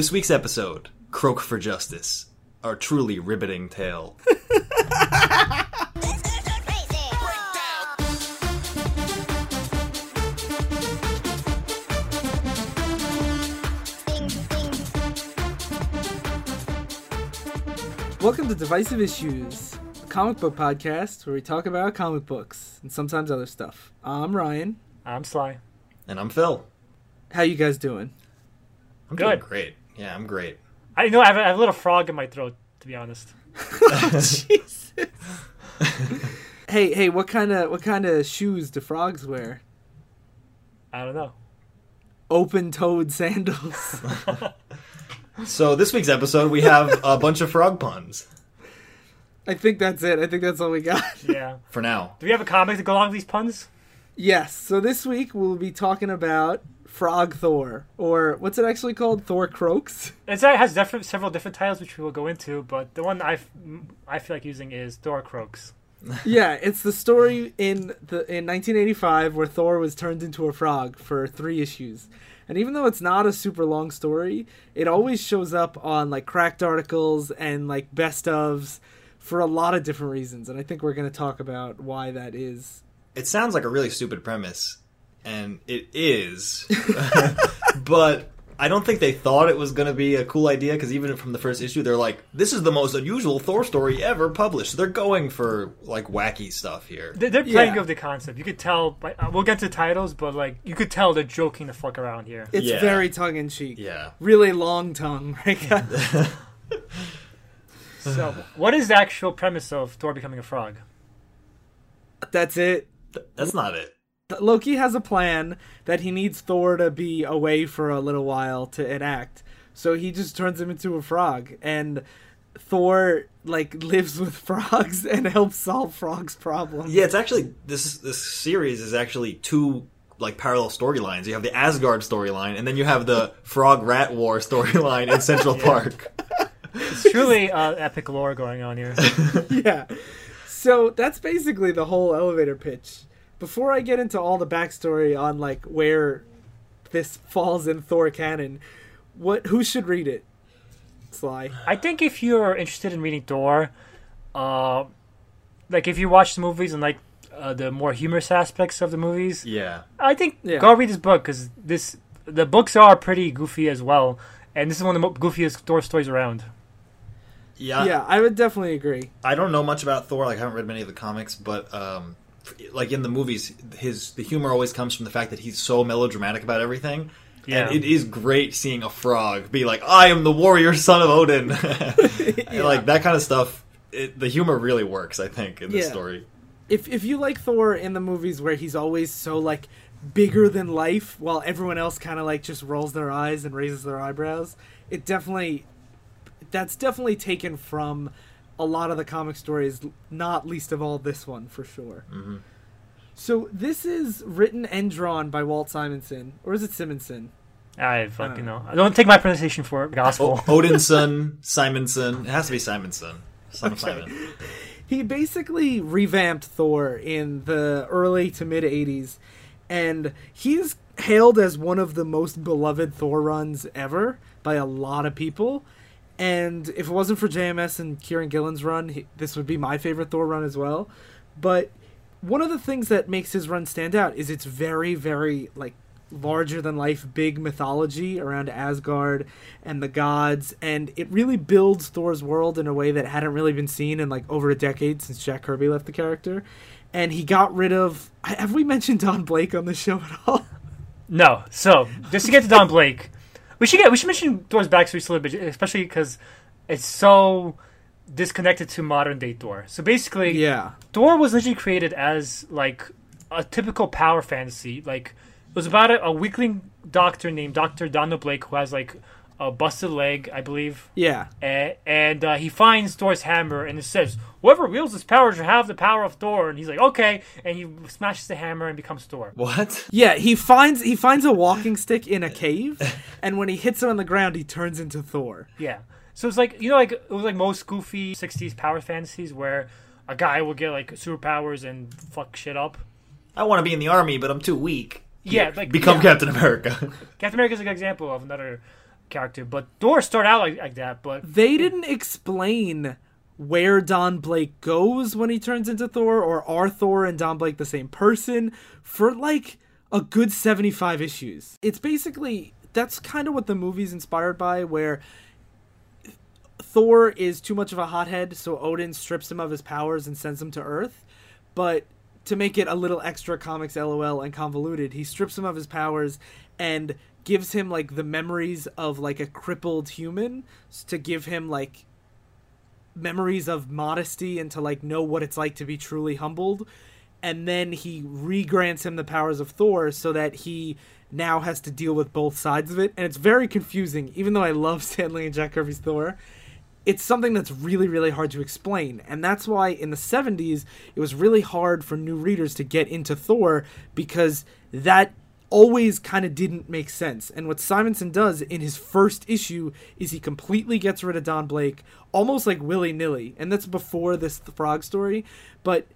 This week's episode, Croak for Justice, our truly riveting tale. Welcome to Divisive Issues, a comic book podcast where we talk about comic books and sometimes other stuff. I'm Ryan. I'm Sly. And I'm Phil. How you guys doing? I'm doing Good. great. Yeah, I'm great. I know I have, a, I have a little frog in my throat, to be honest. Jesus. hey, hey, what kind of what kind of shoes do frogs wear? I don't know. Open-toed sandals. So, this week's episode, we have a bunch of frog puns I think that's it. I think that's all we got. Yeah. for now. Do we have a comic to go along with these puns? yes. So this week we'll be talking about Frog Thor, or what's it actually called? Thor Croaks. It's, it has different, several different titles, which we will go into, but the one I feel like using is Thor Croaks. yeah, it's the story in the in 1985 where Thor was turned into a frog for three issues. And even though it's not a super long story, it always shows up on like cracked articles and like best ofs for a lot of different reasons. And I think we're going to talk about why that is. It sounds like a really stupid premise, and it is. but I don't think they thought it was going to be a cool idea because even from the first issue, they're like, "This is the most unusual Thor story ever published." They're going for like wacky stuff here. They- They're playing Yeah. with the concept. You could tell, by, uh, we'll get to titles, but like you could tell they're joking the fuck around here. It's Yeah. very tongue in cheek. Yeah. Really long tongue, right? So, what is the actual premise of Thor becoming a frog? That's it. Th- That's not it. Loki has a plan that he needs Thor to be away for a little while to enact. So he just turns him into a frog and Thor like lives with frogs and helps solve frogs' problems. Yeah, it's actually this this series is actually two like parallel storylines. You have the Asgard storyline, and then you have the Frog Rat War storyline in Central Park. It's truly uh, epic lore going on here. yeah. So that's basically the whole elevator pitch. Before I get into all the backstory on like where this falls in Thor canon, what who should read it? Sly. I think if you're interested in reading Thor, uh, like if you watch the movies and like uh, the more humorous aspects of the movies, Yeah, I think Yeah. go read this book because this the books are pretty goofy as well, and this is one of the mo- goofiest Thor stories around. yeah, yeah, I would definitely agree. I don't know much about Thor. Like, I haven't read many of the comics, but um, f- like in the movies, his the humor always comes from the fact that he's so melodramatic about everything. Yeah. And it is great seeing a frog be like, "I am the warrior son of Odin," And, like that kind of stuff. It, the humor really works, I think, in this Yeah. story. if if you like Thor in the movies where he's always so like bigger than life while everyone else kind of like just rolls their eyes and raises their eyebrows, it definitely that's definitely taken from a lot of the comic stories, not least of all this one for sure. Mm-hmm. So this is written and drawn by Walt Simonson, or is it Simonson? I fucking uh. know. I don't take my pronunciation for gospel. O- Odinson, Simonson. It has to be Simonson. Son of Simon. he basically revamped Thor in the early to mid 80s and he's hailed as one of the most beloved Thor runs ever by a lot of people and if it wasn't for JMS and Kieron Gillen's run he, this would be my favorite Thor run as well. But one of the things that makes his run stand out is it's very very like larger than life big mythology around Asgard and the gods. And it really builds Thor's world in a way that hadn't really been seen in like over a decade since Jack Kirby left the character. And he got rid of have we mentioned Don Blake on the show at all? No. So just to get to Don Blake, we should get we should mention Thor's backstory a little bit, especially because it's so disconnected to modern day Thor. So basically, yeah Thor was literally created as like a typical power fantasy. Like it was about a, a weakling doctor named Doctor Donald Blake who has like a busted leg, I believe, yeah and, and uh, he finds Thor's hammer and it says, "Whoever wields this power should have the power of Thor." And he's like, "Okay," and he smashes the hammer and becomes Thor. What? yeah he finds he finds a walking stick in a cave and when he hits it on the ground he turns into Thor Yeah. So it's like you know, like it was like most goofy '60s power fantasies where a guy will get like superpowers and fuck shit up. I want to be in the army, but I'm too weak. Yeah, like Become yeah. Captain America. Captain America is a good example of another character, but Thor started out like, like that. But They didn't explain where Don Blake goes when he turns into Thor, or are Thor and Don Blake the same person for like a good 75 issues. It's basically that's kind of what the movie's inspired by, where Thor is too much of a hothead, so Odin strips him of his powers and sends him to Earth. But to make it a little extra comics LOL and convoluted, he strips him of his powers and gives him like the memories of like a crippled human to give him like memories of modesty and to like know what it's like to be truly humbled. And then he regrants him the powers of Thor so that he now has to deal with both sides of it. And it's very confusing. Even though I love Stan Lee and Jack Kirby's Thor it's something that's really really hard to explain. And that's why in the 70s it was really hard for new readers to get into Thor because that always kind of didn't make sense. And what Simonson does in his first issue is he completely gets rid of Don Blake, almost like willy nilly. And that's before this frog story. But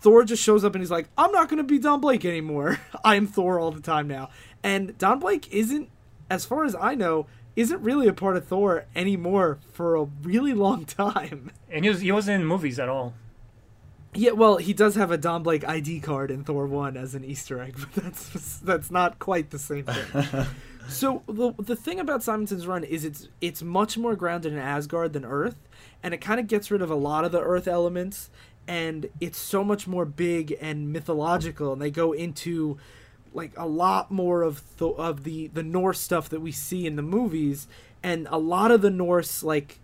Thor just shows up and he's like, I'm not going to be Don Blake anymore. I'm Thor all the time now. And Don Blake isn't, as far as I know, isn't really a part of Thor anymore for a really long time. and he was he wasn't in movies at all. Yeah, well, he does have a Don Blake ID card in Thor One as an Easter egg, but that's that's not quite the same thing. so the the thing about Simonson's run is it's it's much more grounded in Asgard than Earth, and it kind of gets rid of a lot of the Earth elements, and it's so much more big and mythological, and they go into like a lot more of the of the the Norse stuff that we see in the movies, and a lot of the Norse like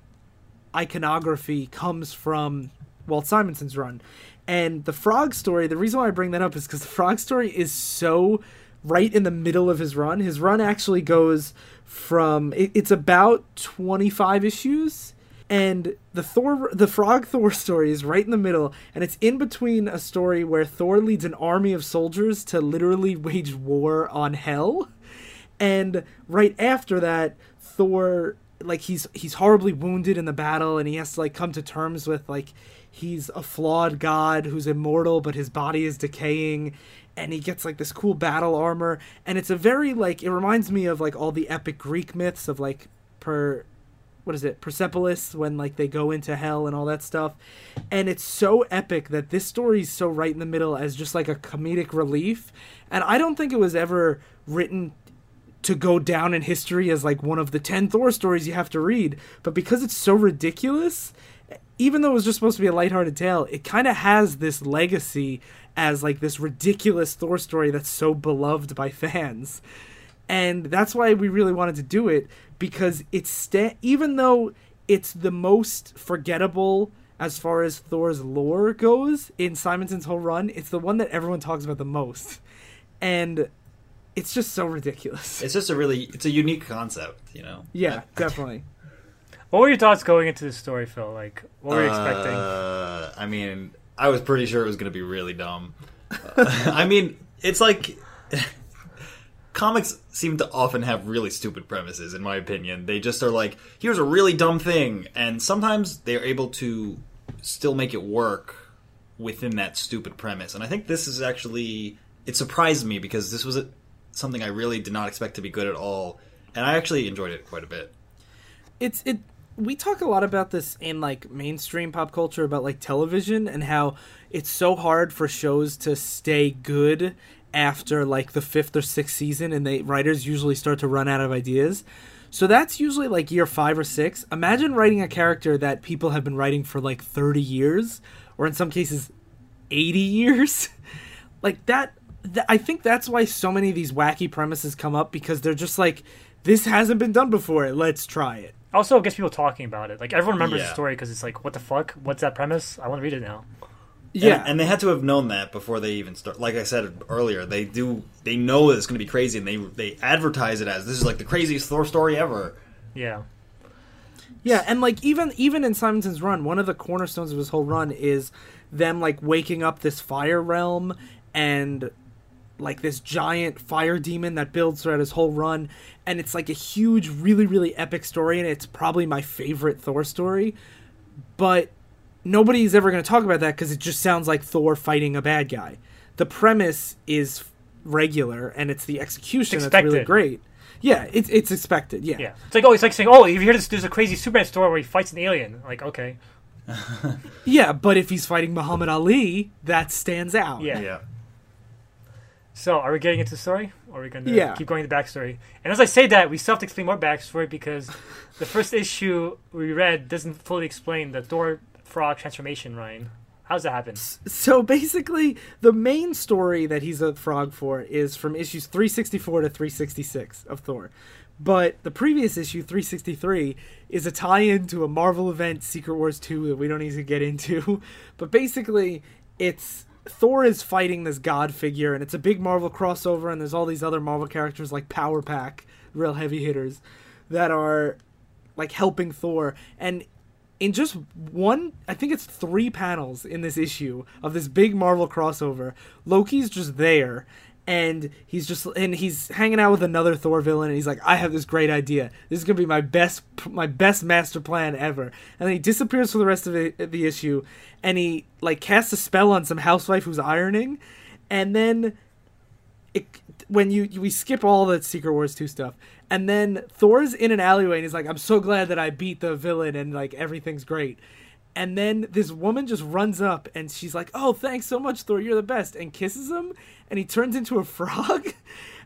iconography comes from Walt Simonson's run. And the frog story, the reason why I bring that up is because the frog story is so right in the middle of his run. His run actually goes from it, it's about 25 issues and the Thor the frog Thor story is right in the middle and it's in between a story where Thor leads an army of soldiers to literally wage war on hell and right after that thor like he's he's horribly wounded in the battle and he has to like come to terms with like he's a flawed god who's immortal but his body is decaying and he gets like this cool battle armor and it's a very like it reminds me of like all the epic greek myths of like per what is it persepolis when like they go into hell and all that stuff and it's so epic that this story is so right in the middle as just like a comedic relief and i don't think it was ever written to go down in history as like one of the 10 Thor stories you have to read. But because it's so ridiculous, even though it was just supposed to be a lighthearted tale, it kind of has this legacy as like this ridiculous Thor story that's so beloved by fans. And that's why we really wanted to do it because it's sta- even though it's the most forgettable as far as Thor's lore goes in Simonson's whole run, it's the one that everyone talks about the most. And it's just so ridiculous. It's just a really it's a unique concept, you know. Yeah, definitely. What were your thoughts going into the story, Phil? Like, what were you expecting? Uh, I mean, I was pretty sure it was going to be really dumb. I mean, it's like comics seem to often have really stupid premises in my opinion. They just are like, here's a really dumb thing and sometimes they're able to still make it work within that stupid premise. And I think this is actually it surprised me because this was a, something I really did not expect to be good at all and I actually enjoyed it quite a bit. It's it we talk a lot about this in like mainstream pop culture about like television and how it's so hard for shows to stay good after like the fifth or sixth season and the writers usually start to run out of ideas. So that's usually like year five or six. Imagine writing a character that people have been writing for like 30 years, or in some cases, 80 years. like that, th- I think that's why so many of these wacky premises come up because they're just like, this hasn't been done before. Let's try it. Also, it gets people talking about it. Like, everyone remembers the story because it's like, what the fuck? What's that premise? I want to read it now. Yeah. and, and they had to have known that before they even start. Like I said earlier, they do. They know it's going to be crazy, and they they advertise it as this is like the craziest Thor story ever. Yeah. Yeah, and like even even in Simonson's run, one of the cornerstones of his whole run is them like waking up this fire realm and like this giant fire demon that builds throughout his whole run and it's like a huge really really epic story and it's probably my favorite Thor story. But nobody's ever going to talk about that cuz it just sounds like Thor fighting a bad guy. The premise is regular and it's the exexecution that's really great. Yeah, it's it's expected. Yeah. Yeah, it's like oh, it's like saying oh, if you hear this, there's a crazy Superman story where he fights an alien. Like okay, Yeah, but if he's fighting Muhammad Ali, that stands out. Yeah. Yeah. So, are we getting into the story? Or are we going to Yeah. keep going to the backstory? And as I say that, we still have to explain more backstory because the first issue we read doesn't fully explain the Thor frog transformation, Ryan. How does that happen? So basically, the main story that he's a frog for is from issues 364 to 366 of Thor. But the previous issue, 363, is a tie in to a Marvel event, Secret Wars 2, that we don't need to get into. But basically, it's Thor is fighting this god figure, and it's a big Marvel crossover, and there's all these other Marvel characters like Power Pack, real heavy hitters, that are like helping Thor. And in just one, I think it's three panels in this issue of this big Marvel crossover, Loki's just there. And he's just and he's hanging out with another Thor villain, and he's like, "I have this great idea. This is gonna be my best, my best master plan ever." And then he disappears for the rest of the, the issue, and he like casts a spell on some housewife who's ironing, and then it, when you we skip all the Secret Wars 2 stuff, and then Thor's in an alleyway and he's like, I'm so glad that I beat the villain and like everything's great. And then this woman just runs up and she's like, Oh, thanks so much, Thor, you're the best, and kisses him, and he turns into a frog.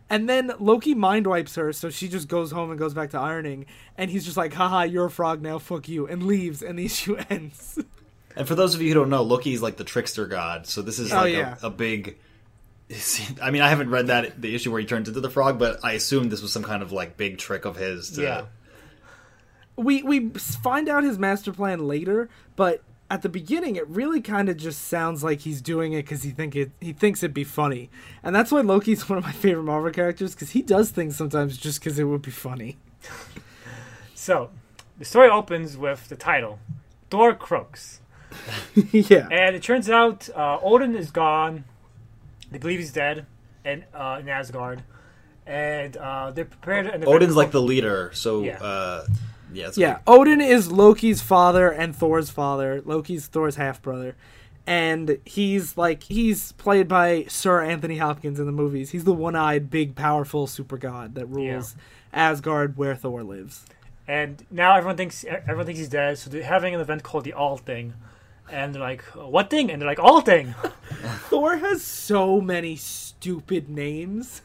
And then Loki mind wipes her, so she just goes home and goes back to ironing. And he's just like, haha, you're a frog now, fuck you, and leaves, and the issue ends. And for those of you who don't know, Loki's like the trickster god. So this is Oh, like yeah. a, a big. I mean, I haven't read that the issue where he turns into the frog, but I assume this was some kind of like big trick of his. To, Yeah. We we find out his master plan later, but at the beginning it really kind of just sounds like he's doing it because he think it he thinks it'd be funny, and that's why Loki's one of my favorite Marvel characters because he does things sometimes just because it would be funny. So, the story opens with the title Thor Croaks. yeah, And it turns out uh, Odin is gone. They believe he's dead and uh, in Asgard. And uh, they're prepared. And Odin's like the leader, so Yeah. Yeah, it's yeah. Odin is Loki's father and Thor's father. Loki's Thor's half brother. And he's like he's played by Sir Anthony Hopkins in the movies. He's the one-eyed, big, powerful super god that rules Asgard, where Thor lives. And now everyone thinks everyone thinks he's dead. So they're having an event called the All Thing. And they're like, what thing? And they're like, All Thing. Thor has so many stupid names.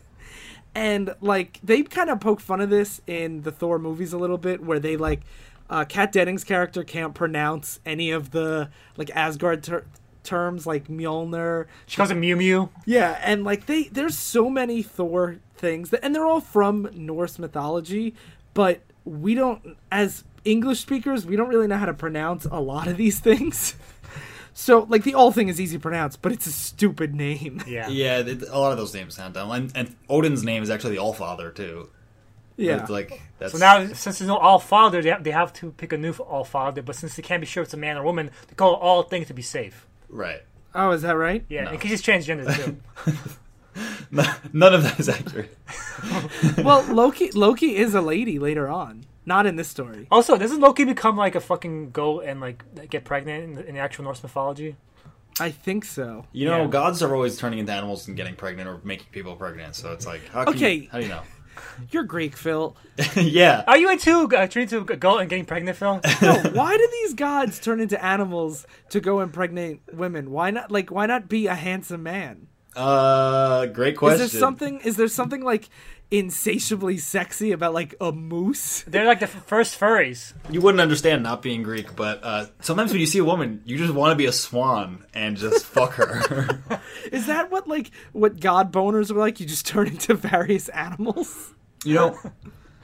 And like they kind of poke fun of this in the Thor movies a little bit where they like uh Kat Dennings' character can't pronounce any of the like Asgard ter- terms like Mjolnir. She calls it Mew Mew. Yeah, and like they there's so many Thor things that and they're all from Norse mythology, but we don't as English speakers, we don't really know how to pronounce a lot of these things. So like the all thing is easy to pronounce, but it's a stupid name. Yeah. yeah. th- a lot of those names sound dumb, and, and Odin's name is actually the All Father too. Yeah. It's like that's So now, since there's no All Father, they have, they have to pick a new All Father. But since they can't be sure if it's a man or woman, they call it All Thing to be safe. right. Oh, is that right? Yeah, No. in case it's transgender too. None of that is accurate. well, Loki Loki is a lady later on, not in this story. also, doesn't Loki become like a fucking goat and like get pregnant in the, in the actual Norse mythology? I think so. You know, Yeah. gods are always turning into animals and getting pregnant or making people pregnant. So it's like, how Okay. you, how do you know? You're Greek, Phil. yeah, Are you into uh, turning into a goat and getting pregnant, Phil? No, why do these gods turn into animals to go impregnate women? Why not like why not be a handsome man? uh, great question. Is there something is there something like insatiably sexy about like a moose? They're like the f- first furries. You wouldn't understand not being Greek, but uh, sometimes when you see a woman, you just want to be a swan and just fuck her. Is that what like what god boners are like? You just turn into various animals? you know,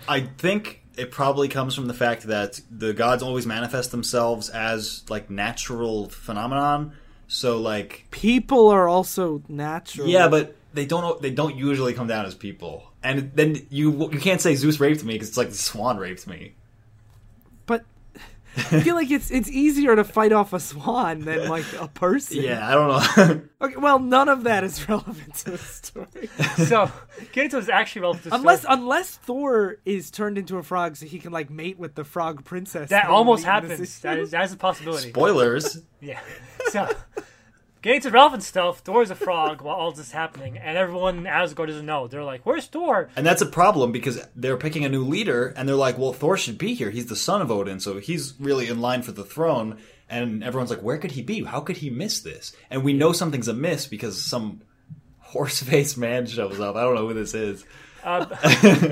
I think it probably comes from the fact that the gods always manifest themselves as like natural phenomenon. So like, People are also natural. yeah, but they don't they don't usually come down as people. And then you you can't say Zeus raped me because it's like the swan raped me. but I feel like it's it's easier to fight off a swan than like a person. Yeah, I don't know. Okay, well, none of that is relevant to the story. So, getting to is actually relevant to the unless story. unless Thor is turned into a frog so he can like mate with the frog princess. that almost meet happens. That is, that is a possibility. Spoilers. Yeah. So, getting getting Ralph and stuff, Thor's a frog while all this is happening, and everyone in Asgard doesn't know. They're like, "Where's Thor?" And that's a problem because they're picking a new leader, and they're like, "Well, Thor should be here. He's the son of Odin, so he's really in line for the throne." And everyone's like, "Where could he be? How could he miss this?" And we know something's amiss because some horse-faced man shows up. I don't know who this is. Uh,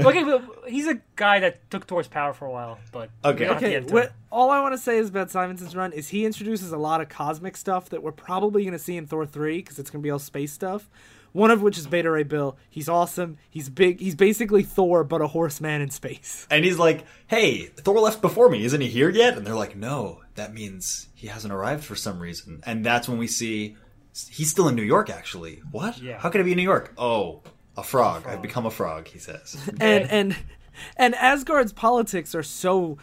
okay, but he's a guy that took Thor's power for a while, but Okay. don't have to Okay, what, all I want to say is about Simonson's run is he introduces a lot of cosmic stuff that we're probably going to see in Thor 3 because it's going to be all space stuff. One of which is Beta Ray Bill. He's awesome. He's big. He's basically Thor, but a horseman in space. And he's like, "Hey, Thor left before me. Isn't he here yet?" And they're like, "No, that means he hasn't arrived for some reason." And that's when we see he's still in New York. Actually, what? Yeah. How could it be in New York? Oh, a frog. I've become a frog. He says. And and and Asgard's politics are so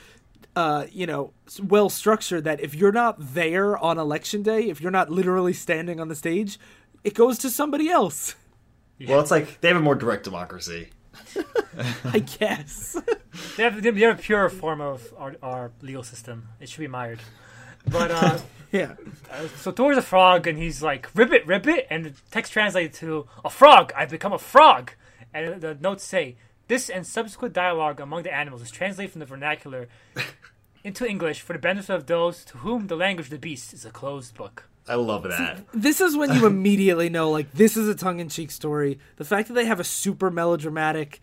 uh, you know, well structured that if you're not there on election day, if you're not literally standing on the stage, it goes to somebody else. well, it's like they have a more direct democracy. I guess. They have, they have a pure form of our, our legal system. It should be mired. But uh, yeah. so Thor's a frog, and he's like, "Rip it, rip it," and the text translated to "a frog. I've become a frog." And the notes say, "This and subsequent dialogue among the animals is translated from the vernacular into English for the benefit of those to whom the language of the beast is a closed book." I love that. This is when you immediately know, like, this is a tongue in cheek story. The fact that they have a super melodramatic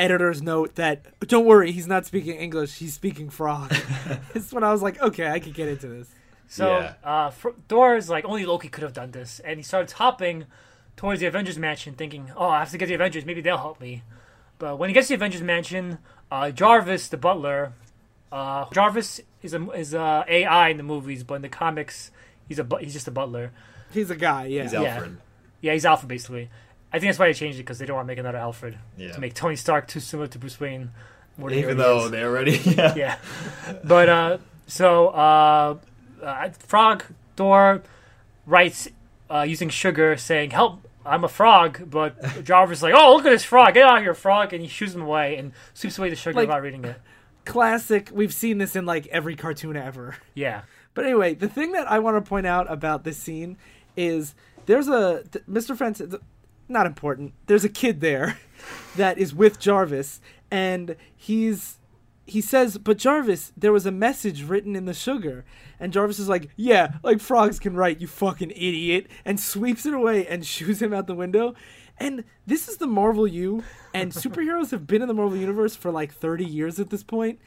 editor's note that, don't worry, he's not speaking English, he's speaking frog. it's when I was like, okay, I could get into this. So Yeah. uh, Fr- Thor's like, only Loki could have done this, and he starts hopping towards the Avengers Mansion, thinking, "Oh, I have to get the Avengers. Maybe they'll help me." But when he gets to the Avengers Mansion, uh, Jarvis, the butler, uh, Jarvis is a is a AI in the movies, but in the comics, he's a he's just a butler. He's a guy, yeah. He's Yeah. Alfred. Yeah, he's Alfred basically. I think that's why they changed it because they don't want to make another Alfred Yeah. to make Tony Stark too similar to Bruce Wayne. More Even though is. they already, yeah. yeah. But uh, so uh, uh, Frog Thor writes uh, using sugar, saying, "Help! I'm a frog." But Jarvis is like, "Oh, look at this frog! Get out of here, frog!" And he shoots him away and sweeps away the sugar Like- without reading it. Classic. We've seen this in, like, every cartoon ever. Yeah, But anyway, the thing that I want to point out about this scene is there's a Mr. Fence. Not important. There's a kid there that is with Jarvis, and he's he says, "But Jarvis, there was a message written in the sugar." And Jarvis is like, "Yeah, like frogs can write, you fucking idiot," and sweeps it away and shoots him out the window. And this is the Marvel U, and superheroes have been in the Marvel universe for like 30 years at this point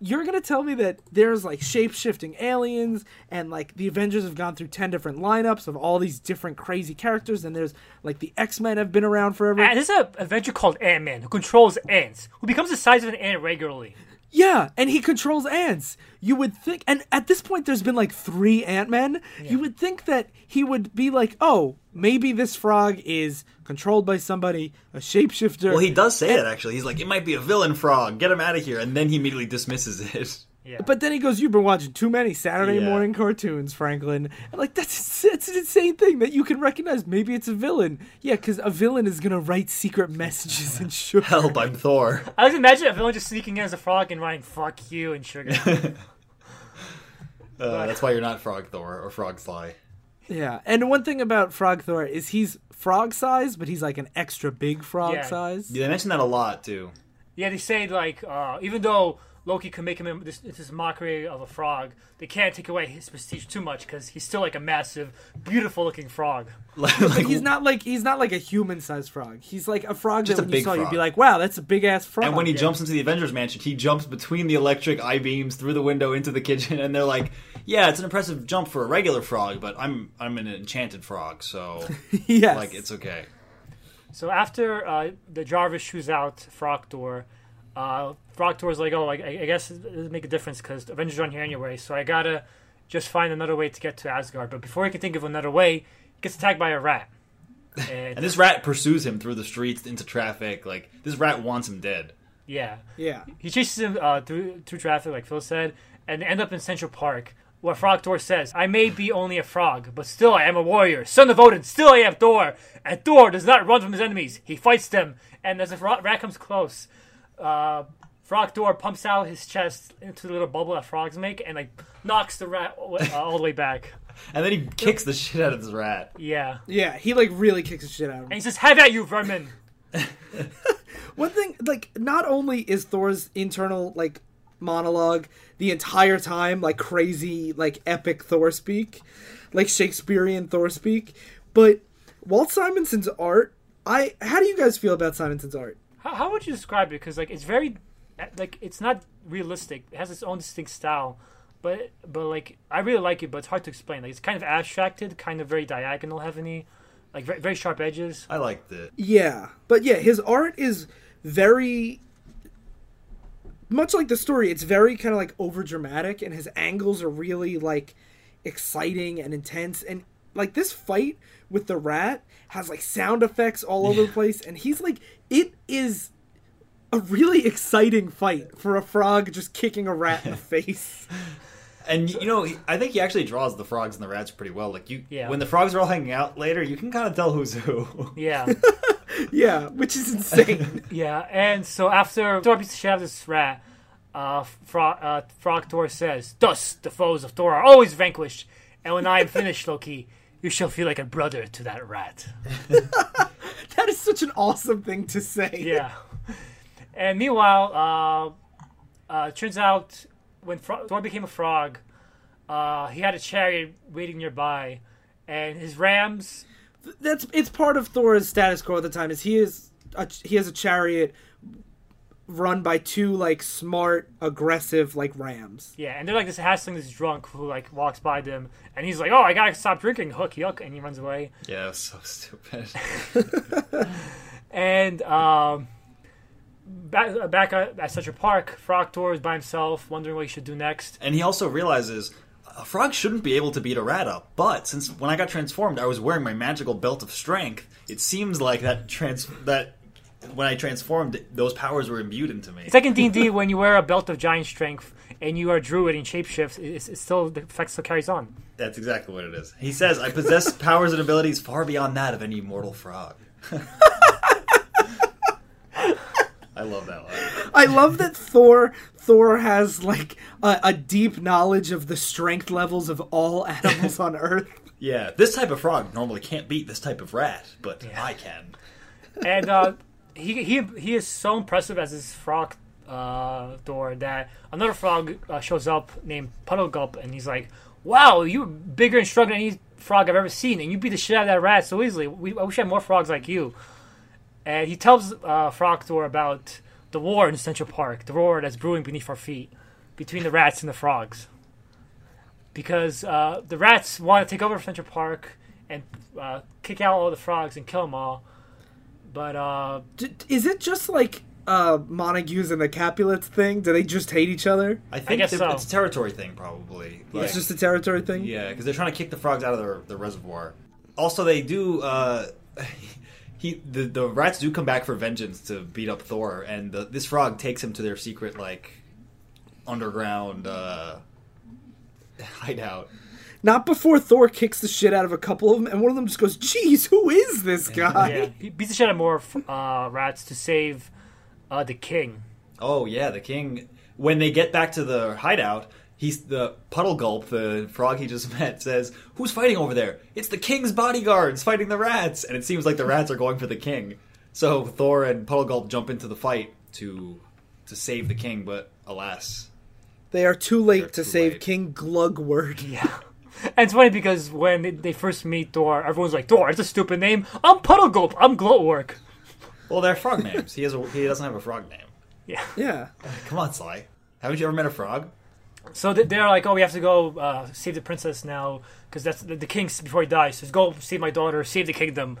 you're gonna tell me that there's like shape shifting aliens and like the Avengers have gone through ten different lineups of all these different crazy characters and there's like the X Men have been around forever. and there's an Avenger called Ant Man who controls ants, who becomes the size of an ant regularly. yeah, and he controls ants. You would think, and at this point, there's been like three Ant Men. You would think that he would be like, oh, maybe this frog is controlled by somebody, a shapeshifter. Well, he does say that actually. He's like, "It might be a villain frog. Get him out of here." And then he immediately dismisses it. Yeah, But then he goes, "You've been watching too many Saturday Yeah. morning cartoons, Franklin." And like that's that's an insane thing that you can recognize. Maybe it's a villain. Yeah, because a villain is gonna write secret messages and sugar. Help! I'm Thor. I was imagine a villain just sneaking in as a frog and writing "fuck you" and sugar. Uh, that's why you're not Frog Thor or Frog Fly. Yeah, and one thing about Frog Thor is he's frog size, but he's like an extra big frog Yeah. size. Yeah, they mention that a lot too. Yeah, they say like uh, even though Loki can make him in this, this mockery of a frog, they can't take away his prestige too much because he's still like a massive, beautiful-looking frog. like, But he's not like he's not like a human sized frog. He's like a frog Just that a when you big saw you'd be like, "Wow, that's a big ass frog." And when he yeah. jumps into the Avengers mansion, he jumps between the electric eye beams through the window into the kitchen, and they're like, "Yeah, it's an impressive jump for a regular frog, but I'm I'm an enchanted frog, so yes, like it's okay." So after uh, the Jarvis shoots out Frog Thor, uh, Frog Thor's like, "Oh, I, I guess it doesn't make a difference because Avengers are on here anyway, so I gotta just find another way to get to Asgard." But before he can think of another way, he gets attacked by a rat. And, And this rat pursues him through the streets into traffic. Like this rat wants him dead. yeah, yeah. He chases him uh, through through traffic, like Phil said, and they end up in Central Park, where Frog Thor says, "I may be only a frog, but still I am a warrior, son of Odin. Still I am Thor, and Thor does not run from his enemies; he fights them." And as the fra- rat comes close, uh, Frog Thor pumps out his chest into the little bubble that frogs make, and like knocks the rat uh, all the way back. and then he kicks the shit out of this rat. Yeah. Yeah, he like really kicks the shit out of him. And he says, "Have at you, vermin." One thing, like, not only is Thor's internal like monologue the entire time like crazy, like epic Thor speak, like Shakespearean Thor speak, but Walt Simonson's art. I how do you guys feel about Simonson's art? How, how would you describe it? Because like it's very, like it's not realistic. It has its own distinct style, but but like I really like it, but it's hard to explain. Like it's kind of abstracted, kind of very diagonal heavy, like very, very sharp edges. I liked it. Yeah, but yeah, his art is very much like the story. It's very kind of like over dramatic, and his angles are really like exciting and intense. And like this fight with the rat has like sound effects all over the place, and he's like, it is a really exciting fight for a frog just kicking a rat in the face. And you know, I think he actually draws the frogs and the rats pretty well. Like you, Yeah. when the frogs are all hanging out later, you can kind of tell who's who. Yeah, yeah, which is insane. yeah. And so after Thor beats the shit out of this rat, uh, Frog, uh, Frog Thor says, "Thus the foes of Thor are always vanquished, and when I am finished, Loki." You shall feel like a brother to that rat. that is such an awesome thing to say. Yeah. And meanwhile, uh, uh, turns out when Fro- Thor became a frog, uh, he had a chariot waiting nearby, and his rams. that's it's part of Thor's status quo at the time. Is he is a, he has a chariot run by two like smart, aggressive like rams. Yeah, and they're like this hassling this drunk who like walks by them, and he's like, "Oh, I gotta stop drinking." Hook, yuck, and he runs away. yeah, so stupid. And um, back back at, at Central Park, Frog Thor is by himself, wondering what he should do next. and he also realizes a frog shouldn't be able to beat a rat up. But since when I got transformed, I was wearing my magical belt of strength. It seems like that trans that when I transformed, those powers were imbued into me. It's like in D and D when you wear a belt of giant strength and you are a druid and shapeshift, it's, it's still the effect still carries on. That's exactly what it is. He says, "I possess powers and abilities far beyond that of any mortal frog." I love that one. I love that Thor Thor has like a, a deep knowledge of the strength levels of all animals on Earth. Yeah, this type of frog normally can't beat this type of rat, but I can. and uh, he he he is so impressive as his frog uh, Thor that another frog uh, shows up named Puddle Gulp, and he's like, "Wow, you're bigger and stronger than any frog I've ever seen, and you beat the shit out of that rat so easily. We, I wish I had more frogs like you." And he tells uh, Frog Thor about the war in Central Park, the war that's brewing beneath our feet, between the rats and the frogs. Because uh, the rats want to take over Central Park and uh, kick out all the frogs and kill them all. But uh, D- is it just like uh Montagues and the Capulets thing? Do they just hate each other? I think guess so. it's a territory thing, probably. Like, it's just a territory thing. Yeah, because they're trying to kick the frogs out of their, the reservoir. Also, they do. Uh, he the the rats do come back for vengeance to beat up Thor, and the, this frog takes him to their secret like underground uh, hideout. Not before Thor kicks the shit out of a couple of them, and one of them just goes, "Jeez, who is this guy?" yeah, he beats the shit out of more uh, rats to save uh, the king. Oh yeah, the king. When they get back to the hideout, he's the puddle gulp, the frog he just met, says, "Who's fighting over there? It's the king's bodyguards fighting the rats." And it seems like the rats are going for the king. So Thor and puddle gulp jump into the fight to to save the king, but alas, They are too late They're to too save late. King Glugword. Yeah. And it's funny because when they- they first meet Thor, everyone's like, Thor, it's a stupid name. I'm Puddle Gulp. I'm Glowwork. well, they're frog names. He has a, he doesn't have a frog name. Yeah. Yeah. Come on, Sly. Haven't you ever met a frog? So they're like, oh, we have to go uh, save the princess now because that's the, the king before he dies. Says, go save my daughter, save the kingdom,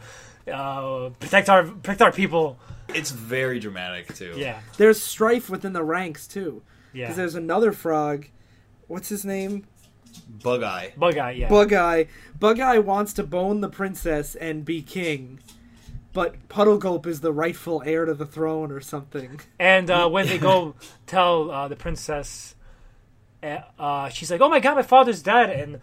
uh, protect our protect our people. It's very dramatic too. Yeah, There's strife within the ranks too, yeah. because there's another frog. What's his name? Bug Eye. Bug Eye, yeah. Bug Eye. Bug Eye wants to bone the princess and be king, but Puddle Gulp is the rightful heir to the throne or something. And uh, when they go tell uh, the princess, uh, uh, she's like, "Oh my god, my father's dead," and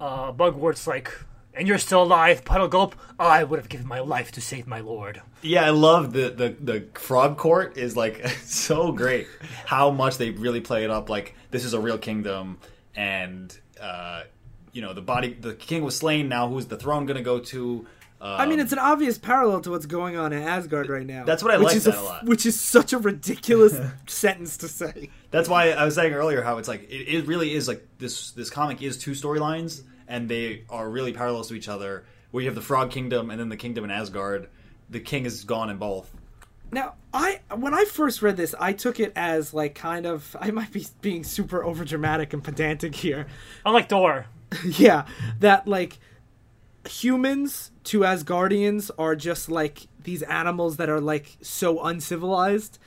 uh, Bugwort's like, "And you're still alive, Puddle Gulp? I would have given my life to save my lord." Yeah, I love the, the the frog court is like so great. How much they really play it up like this is a real kingdom, and uh, you know the body, the king was slain. Now who's the throne going to go to? Um, I mean, it's an obvious parallel to what's going on in Asgard right now. That's what I which like is that a, a lot. Which is such a ridiculous sentence to say. That's why I was saying earlier how it's like it, it really is like this this comic is two storylines and they are really parallels to each other. Where you have the Frog Kingdom and then the Kingdom in Asgard. The king is gone in both. Now, I when I first read this, I took it as like kind of I might be being super overdramatic and pedantic here. Unlike Thor. yeah, that like humans to Asgardians are just like these animals that are like so uncivilized.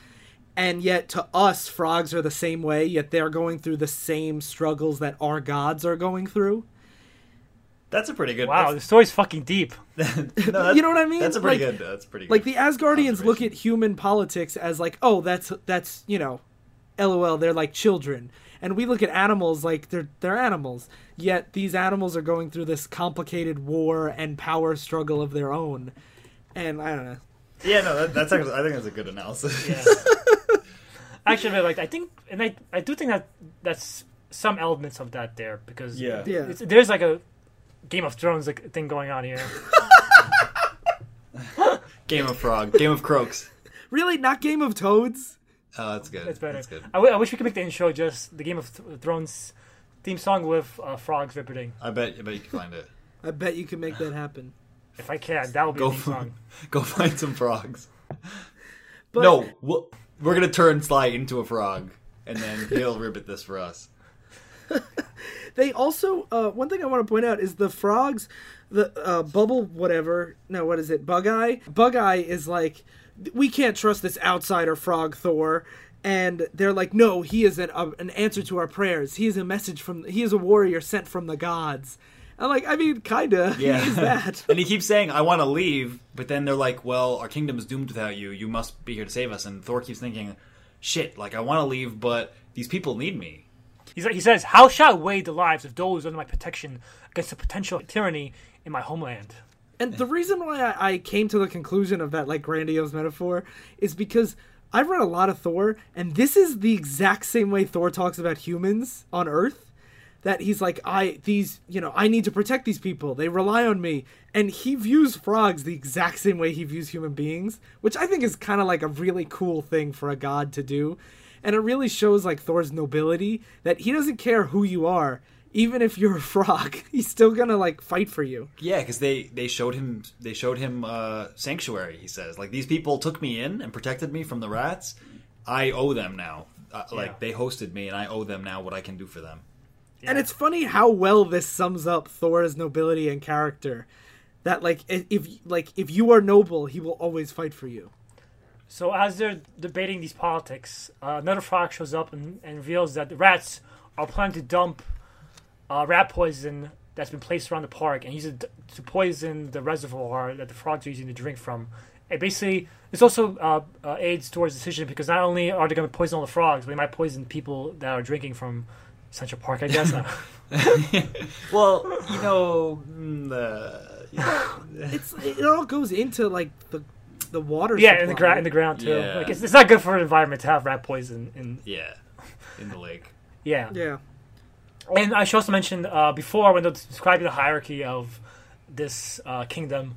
And yet to us, frogs are the same way, yet they're going through the same struggles that our gods are going through. That's a pretty good. Wow, the story's fucking deep. no, You know what I mean? That's a pretty Like- good. That's pretty. Like the Asgardians look at human politics as like, oh, that's that's you know, lol, they're like children, and we look at animals like they're they're animals. Yet these animals are going through this complicated war and power struggle of their own, and I don't know. Yeah, no, that, that's actually. I think that's a good analysis. Yeah. Actually, I really. I think, and I, I do think that that's some elements of that there because Yeah. Yeah. it's, there's like a Game of Thrones like thing going on here. Game of Frog, Game of Croaks. Really, not Game of Toads. Oh, that's good. That's better. That's good. I, w- I wish we could make the intro just the Game of Th- Thrones theme song with uh, frogs rippeting. I bet. I bet you can find it. I bet you can make that happen. If I can, that would be Go a theme for- song. Go find some frogs. But no, we'll, we're gonna turn Sly into a frog, and then he'll ribbit this for us. They also uh, one thing I want to point out is the frogs, the uh, bubble whatever. No, what is it? Bug Eye. Bug Eye is like we can't trust this outsider frog Thor, and they're like, no, he is an uh, an answer to our prayers. He is a message from. He is a warrior sent from the gods. I'm like, I mean, kinda. Yeah. He is that. and he keeps saying, "I want to leave," but then they're like, "Well, our kingdom is doomed without you. You must be here to save us." And Thor keeps thinking, "Shit, like I want to leave, but these people need me." He's like, he says, "How shall I weigh the lives of those under my protection against the potential tyranny in my homeland?" And the reason why I, came to the conclusion of that like grandiose metaphor is because I've read a lot of Thor, and this is the exact same way Thor talks about humans on Earth. That he's like, I these you know, I need to protect these people. They rely on me. And he views frogs the exact same way he views human beings, which I think is kind of like a really cool thing for a god to do. And it really shows like Thor's nobility that he doesn't care who you are. Even if you're a frog, he's still gonna like fight for you. Yeah, because they they showed him they showed him uh, sanctuary. He says, like these people took me in and protected me from the rats. I owe them now. Uh, Yeah. Like they hosted me, and I owe them now what I can do for them. And it's funny how well this sums up Thor's nobility and character. That like i- if like if you are noble, he will always fight for you. So as they're debating these politics, uh, another frog shows up and, and reveals that the rats are planning to dump uh, rat poison that's been placed around the park and use it to poison the reservoir that the frogs are using to drink from. And basically, this also uh, uh, aids towards the decision because not only are they going to poison all the frogs, but they might poison people that are drinking from Central Park. I guess. Well, you know, mm, the It's it all goes into like the the water. yeah, in the ground, in the ground too. Yeah. Like it's, it's not good for the environment to have rat poison. In yeah, in the lake. yeah, Yeah, And I should also mention uh, before when they're describing the hierarchy of this uh, kingdom,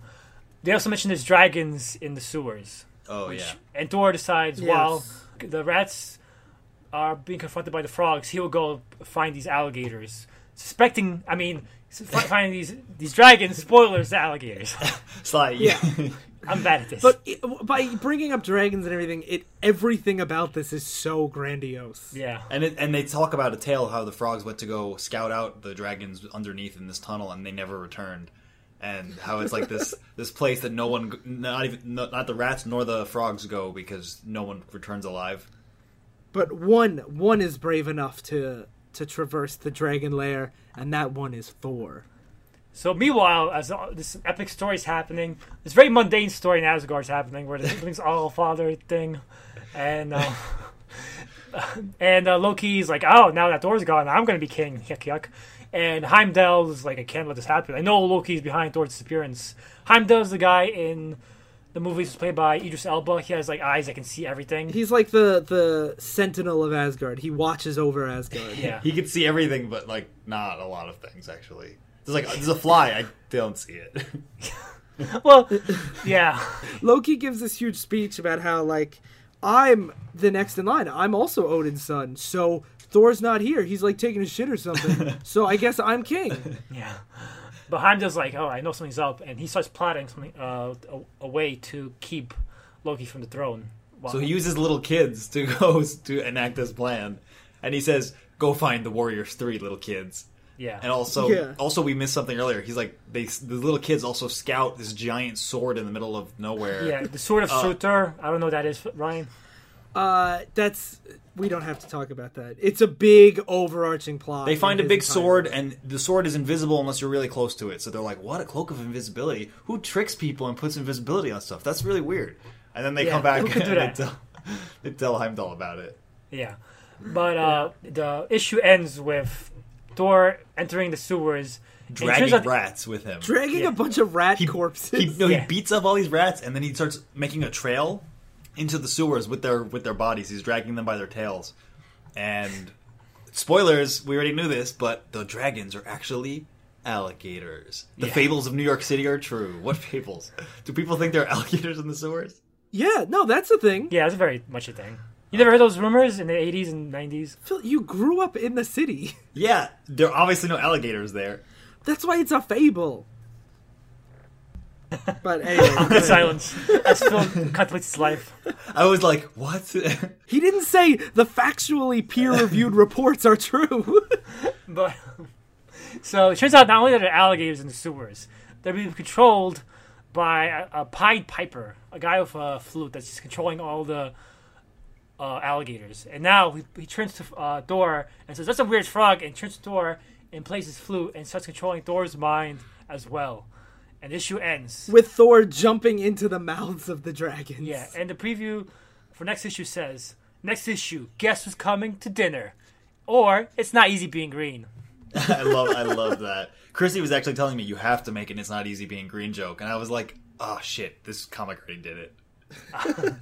they also mentioned there's dragons in the sewers. Oh which- yeah, And Thor decides Yes. while the rats are being confronted by the frogs, he will go find these alligators, suspecting. I mean, s- fi- finding these these dragons. Spoilers: the alligators. Sly. Yeah. I'm bad at this. but it, by bringing up dragons and everything, it everything about this is so grandiose. yeah, And it, and they talk about a tale how the frogs went to go scout out the dragons underneath in this tunnel and they never returned, and how it's like this this place that no one, not even not, not the rats nor the frogs go because no one returns alive. But one one is brave enough to to traverse the dragon lair, and that one is Thor. So meanwhile, as uh, this epic story is happening, this very mundane story in Asgard is happening, where the siblings all father thing, and uh, and uh, Loki's like, oh, now that Thor's gone, I'm gonna be king. Yuck yuck. And Heimdall is like, I can't let this happen. I know Loki's behind Thor's disappearance. Heimdall's the guy in the movies was played by Idris Elba. He has like eyes that can see everything. He's like the the sentinel of Asgard. He watches over Asgard. yeah. He can see everything, but like not a lot of things actually. There's like there's a fly, I don't see it. well, yeah. Loki gives this huge speech about how like I'm the next in line. I'm also Odin's son. So Thor's not here. He's like taking a shit or something. so I guess I'm king. Yeah. But Heimdall's like, oh, I know something's up, and he starts plotting something, uh, a, a way to keep Loki from the throne. Well, So he uses little kids to go to enact this plan, and he says, "Go find the Warriors three little kids." Yeah, And also, Yeah. also we missed something earlier. He's like, they the little kids also scout this giant sword in the middle of nowhere. yeah, the sword of Uh, Surtur. I don't know what that is, Ryan. Uh, that's we don't have to talk about that. It's a big overarching plot. They find a big his sword, and the sword is invisible unless you're really close to it. So they're like, "What a cloak of invisibility! Who tricks people and puts invisibility on stuff? That's really weird." And then they Yeah, come back and they tell, they tell Heimdall about it. Yeah, but uh, the issue ends with Thor entering the sewers, and it turns Dragging out- rats with him. dragging Yeah. a bunch of rat he, corpses. He, no, Yeah. he beats up all these rats, and then he starts making a trail into the sewers with their with their bodies. He's dragging them by their tails. And spoilers, we already knew this, but the dragons are actually alligators. The Yeah. fables of New York City are true. What fables? Do people think there are alligators in the sewers? yeah, no, that's a thing. Yeah, that's very much a thing. You never heard those rumors in the 80s and 90s? Phil, you grew up in the city. Yeah, there are obviously no alligators there. That's why it's a fable. But anyway, Good silence. As Phil contemplates his life. I was like, what? he didn't say the factually peer-reviewed reports are true. But so it turns out not only are there alligators in the sewers, they're being controlled by a, a Pied Piper, a guy with a flute that's just controlling all the uh, alligators. And now he, he turns to uh, Thor and says, "That's a weird frog," and turns to Thor and plays his flute and starts controlling Thor's mind as well. And issue ends. With Thor jumping into the mouths of the dragons. Yeah, and the preview for next issue says, "Next issue, guess who's coming to dinner?" Or it's not easy being green. I love I love that. Chrissy was actually telling me you have to make an "It's not easy being green" joke, and I was like, oh shit, this comic already did it.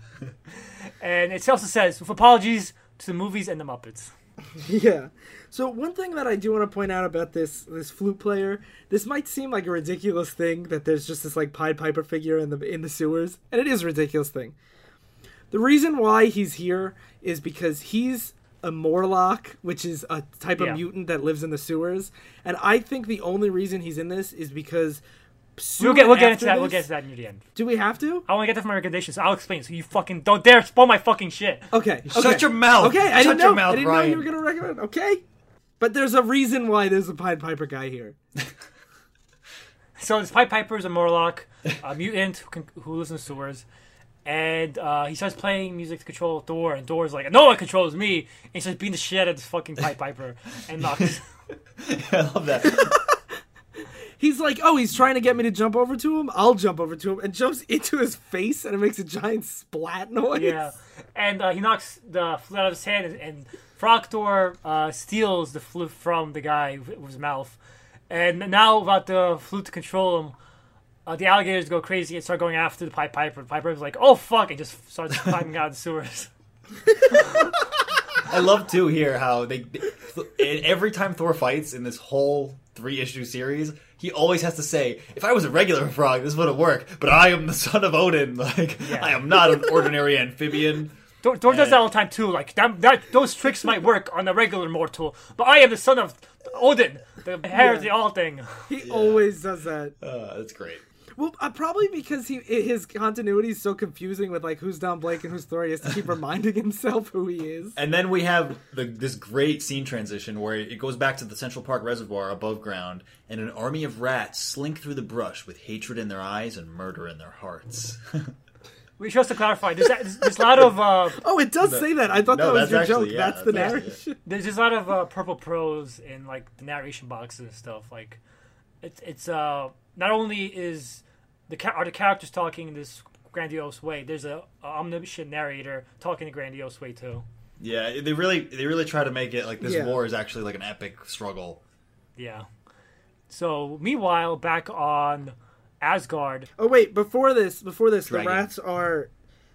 And it also says, with apologies to the movies and the Muppets. Yeah. So one thing that I do want to point out about this this flute player, this might seem like a ridiculous thing that there's just this like Pied Piper figure in the in the sewers, and it is a ridiculous thing. The reason why he's here is because he's a Morlock, which is a type of Yeah. mutant that lives in the sewers, and I think the only reason he's in this is because soon We'll get we'll get after into that. We'll get to that near the end. Do we have to? I want to get that from my recommendations. So I'll explain. So you fucking don't dare spoil my fucking shit. Okay. Shut okay. your mouth. Okay, I Shut didn't your know. mouth, I didn't know you were gonna recommend. Okay, but there's a reason why there's a Pied Piper guy here. So this Pied Piper is a Morlock, a mutant who, can, who lives in the sewers, and uh, he starts playing music to control Thor, and Thor's like, "No one controls me," and he starts beating the shit out of this fucking Pied Piper and knocks. I love that. He's like, oh, he's trying to get me to jump over to him. I'll jump over to him and jumps into his face, and it makes a giant splat noise. yeah, and uh, he knocks the flute out of his hand, and, and Frog uh, steals the flute from the guy with with his mouth. And now about the flute to control him, uh, the alligators go crazy and start going after the Pied Piper. The Pied Piper's like, "Oh fuck!" and just starts climbing out of the sewers. I love too here how they and every time Thor fights in this whole three issue series, he always has to say, "If I was a regular frog, this wouldn't work." But I am the son of Odin. Like Yeah. I am not an ordinary amphibian. Thor, Thor does that all the time too. Like that, that, those tricks might work on a regular mortal, but I am the son of Odin, the hair of the all thing. he always does that. Uh, that's great. Well, uh, probably because he his continuity is so confusing with like who's Don Blake and who's Thor. He has to keep reminding himself who he is. And then we have the, this great scene transition where it goes back to the Central Park Reservoir above ground, and an army of rats slink through the brush with hatred in their eyes and murder in their hearts. We should also clarify. There's, there's, there's a lot of uh, Oh, it does say that. I thought no, that was that's your actually- joke. yeah, that's the that's actually narration. there's just a lot of uh, purple prose in like the narration boxes and stuff. Like it's it's uh not only is the cha- are the characters talking in this grandiose way. There's a, a omniscient narrator talking in a grandiose way too. yeah, they really they really try to make it like this Yeah. war is actually like an epic struggle. Yeah. So meanwhile, back on Asgard. Oh wait, before this, before this, Dragon. the rats are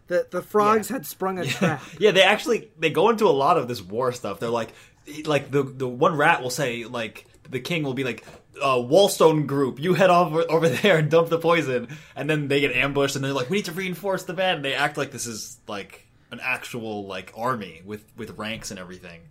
the the frogs had sprung a trap. Yeah, they actually they go into a lot of this war stuff. They're like, like the the one rat will say like the king will be like, uh, Wallstone group, you head over over there and dump the poison, and then they get ambushed and they're like, we need to reinforce the band. And they act like this is like an actual like army with with ranks and everything.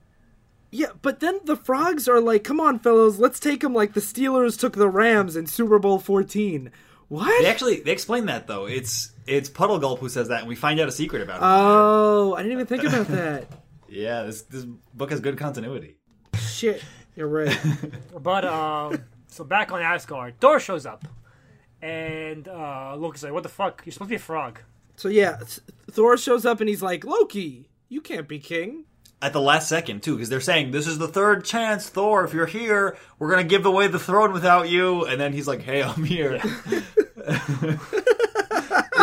Yeah, but then the frogs are like, "Come on, fellows, let's take them like the Steelers took the Rams in Super Bowl 14." What? They actually they explain that though. It's it's Puddlegulp who says that, and we find out a secret about it. oh, I didn't even think about that. yeah, this this book has good continuity. Shit, you're right. But um, so back on Asgard, Thor shows up, and uh, Loki's like, "What the fuck? You're supposed to be a frog." So yeah, Thor shows up and he's like, "Loki, you can't be king." At the last second too, because they're saying this is the third chance, Thor. If you're here, we're gonna give away the throne without you. And then he's like, "Hey, I'm here."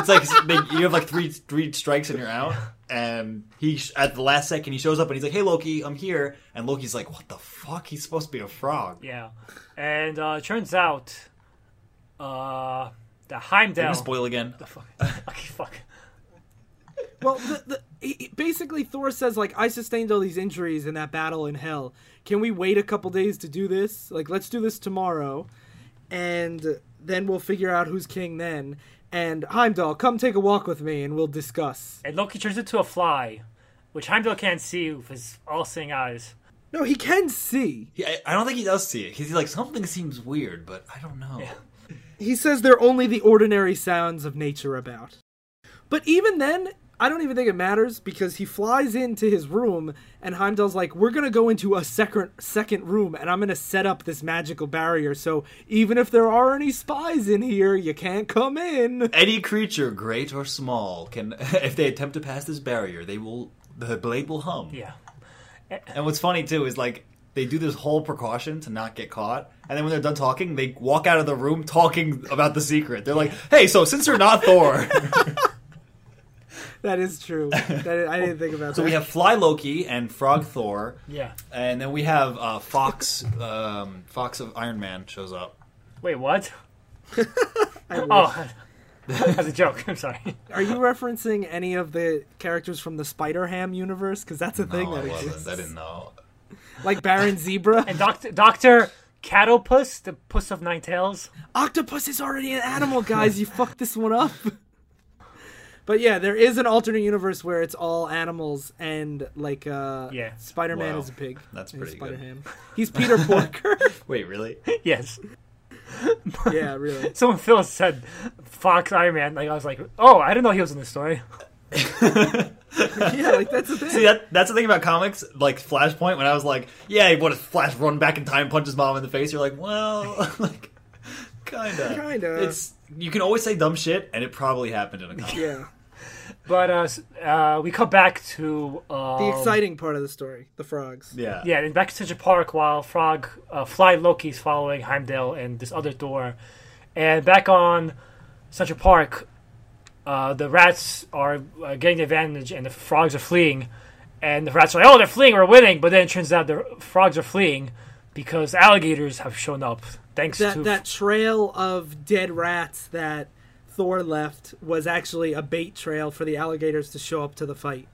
it's like they, you have like three three strikes and you're out. And he at the last second he shows up and he's like, "Hey, Loki, I'm here." And Loki's like, "What the fuck? He's supposed to be a frog." Yeah, and uh, it turns out uh, the Did Heimdall. we spoil again? The fuck. okay, fuck. Well, the, the, he- he- basically Thor says like, "I sustained all these injuries in that battle in Hell. Can we wait a couple days to do this? Like, let's do this tomorrow, and then we'll figure out who's king then." And Heimdall, come take a walk with me, and we'll discuss. And Loki turns into a fly, which Heimdall can't see with his all-seeing eyes. No, he can see. He, I, I don't think he does see it. He's like something seems weird, but I don't know. Yeah. He says they're only the ordinary sounds of nature about. But even then, I don't even think it matters because he flies into his room and Heimdall's like, "We're gonna go into a second second room and I'm gonna set up this magical barrier. So even if there are any spies in here, you can't come in." Any creature, great or small, can if they attempt to pass this barrier, they will the blade will hum. Yeah. And what's funny too is like they do this whole precaution to not get caught, and then when they're done talking, they walk out of the room talking about the secret. They're like, "Hey, so since you're not Thor, That is true. That is- I didn't think about so that. we have Fly Loki and Frog Thor, Yeah. and then we have uh, Fox. Um, Fox of Iron Man shows up. Wait, what? Oh, as a joke. I'm sorry. Are you referencing any of the characters from the Spider Ham universe? Because that's a thing No, I that wasn't. exists. I didn't know. Like Baron Zebra. And Doctor Doctor Catopus, the puss of nine tails. Octopus is already an animal, guys. You fucked this one up. But yeah, there is an alternate universe where it's all animals and like uh Yeah. Spider-Man Wow. is a pig. That's And pretty good. Spider-Ham. He's Peter Porker. Wait, really? Yes. yeah, really. Someone Phil said Fox Iron Man. Like I was like, oh, I didn't know he was in the story. Yeah, like that's the thing. See that that's the thing about comics, like Flashpoint. When I was like, "Yeah, what if Flash run back in time, punch his mom in the face?" You're like, "Well, like, kinda, Kinda. It's you can always say dumb shit, and it probably happened in a comic. yeah. But uh, uh, we come back to uh, The exciting part of the story, the frogs. yeah, Yeah, and back to Central Park while Frog, uh, Fly Loki's following Heimdall and this other Thor. And back on Central Park, uh, the rats are uh, getting the advantage and the frogs are fleeing. And the rats are like, oh, they're fleeing, we're winning. But then it turns out the frogs are fleeing because alligators have shown up. Thanks That to. that trail of dead rats that Thor left was actually a bait trail for the alligators to show up to the fight.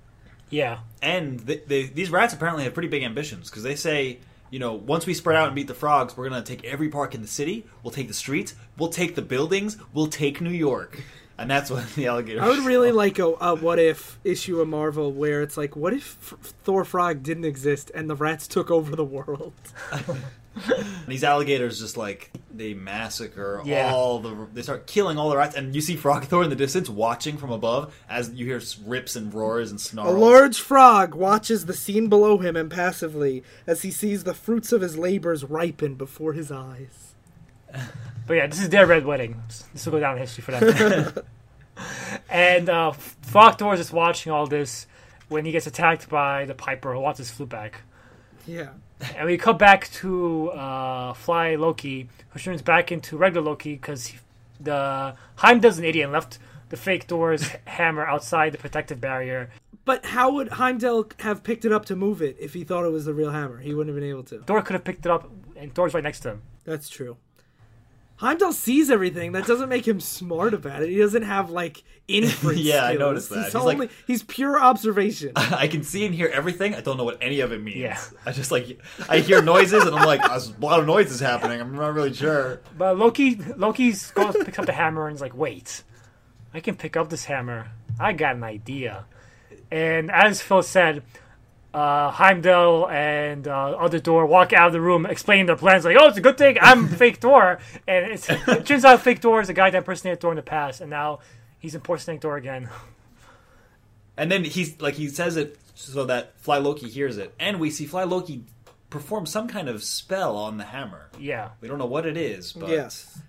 yeah. And they, they, these rats apparently have pretty big ambitions because they say, you know, once we spread out and beat the frogs, we're gonna take every park in the city. We'll take the streets. We'll take the buildings. We'll take New York. And that's what the alligators. I would really like a, a what if issue of Marvel where it's like, what if F- Thor Frog didn't exist and the rats took over the world? These alligators just like they massacre Yeah. all the. They start killing all the rats, and you see Frog Thor in the distance watching from above as you hear rips and roars and snarls. A large frog watches the scene below him impassively as he sees the fruits of his labors ripen before his eyes. But yeah, this is their red wedding. This will go down in history for them. and uh, Frog Thor is just watching all this when he gets attacked by the Piper who wants his flute back. Yeah. And we come back to uh, Fly Loki, who turns back into regular Loki because the Heimdall's an idiot and left the fake Thor's hammer outside the protective barrier. But how would Heimdall have picked it up to move it if he thought it was the real hammer? He wouldn't have been able to. Thor could have picked it up, and Thor's right next to him. That's true. Heimdall sees everything. That doesn't make him smart about it. He doesn't have like inference. Yeah, I noticed that. He's, He's only like- he's pure observation. I can see and hear everything. I don't know what any of it means. Yeah. I just like I hear noises and I'm like, a lot of noises is happening. I'm not really sure. But Loki, Loki's goes picks up the hammer and is like, "Wait, I can pick up this hammer. I got an idea." And as Phil said, uh, Heimdall and uh, other Thor walk out of the room, explaining their plans. Like, "Oh, it's a good thing I'm fake Thor." And it's, it turns out fake Thor is a guy that impersonated Thor in the past, and now he's impersonating Thor again. And then he's like he says it so that Fly Loki hears it, and we see Fly Loki perform some kind of spell on the hammer. Yeah, We don't know what it is, but yes.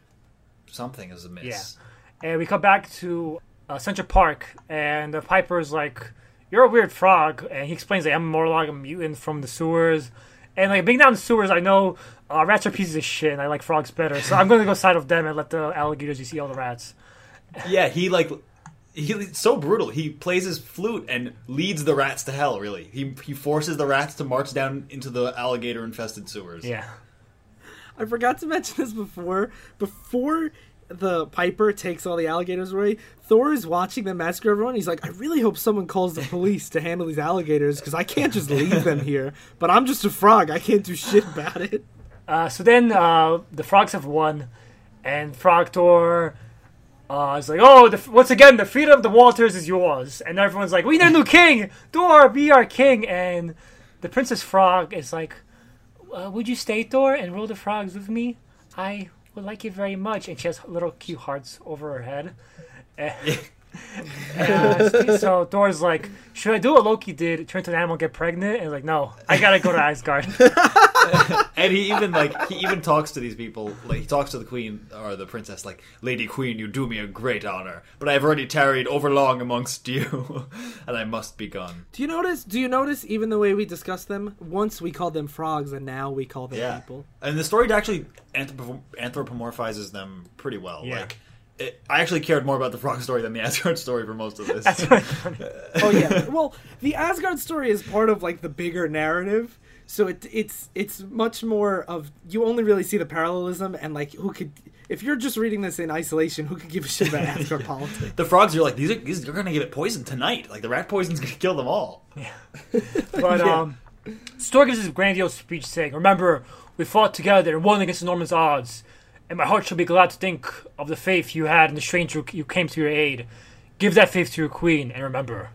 something is amiss. Yeah. and we come back to uh, Central Park, and the Piper's like, "You're a weird frog," and he explains like, "I'm more like a mutant from the sewers." And like being down in the sewers, I know uh, rats are pieces of shit, and I like frogs better. So I'm going to go side of them and let the alligators. You see all the rats. Yeah, he like he's so brutal. He plays his flute and leads the rats to hell. Really, he he forces the rats to march down into the alligator infested sewers. Yeah, I forgot to mention this before. Before the Piper takes all the alligators away, Thor is watching them massacre everyone. He's like, I really hope someone calls the police to handle these alligators because I can't just leave them here. But I'm just a frog. I can't do shit about it. Uh, so then uh, the frogs have won, and Frog Thor uh, is like, "Oh, the, once again, the freedom of the Walters is yours." And everyone's like, "We need a new king. Thor, be our king." And the Princess Frog is like, uh, "Would you stay, Thor, and rule the frogs with me? I would like it very much." And she has little cute hearts over her head. Uh, so Thor's like, "Should I do what Loki did? Turn to an animal, get pregnant?" And like, "No, I gotta go to Asgard." And he even like he even talks to these people. Like he talks to the queen or the princess, like Lady Queen, you do me a great honor, but I have already tarried overlong amongst you, and I must be gone. Do you notice? Do you notice even the way we discuss them? Once we called them frogs, and now we call them Yeah, people. and the story actually anthropo- anthropomorphizes them pretty well. Yeah. Like. It, I actually cared more about the frog story than the Asgard story for most of this. Oh yeah. well, the Asgard story is part of like the bigger narrative, so it it's it's much more of you only really see the parallelism and like who could if you're just reading this in isolation, who could give a shit about Asgard politics? the frogs are like these are these are gonna get it poisoned tonight. Like the rat poison's gonna kill them all. Yeah. But Yeah. um, Thor gives his grandiose speech saying, "Remember, we fought together and won against enormous odds, and my heart shall be glad to think of the faith you had and the stranger you came to your aid. Give that faith to your queen, and remember,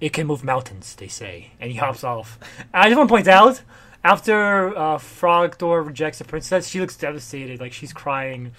it can move mountains." They say, and he hops off. And I just want to point out, after uh, Frog Thor rejects the princess, she looks devastated, like she's crying,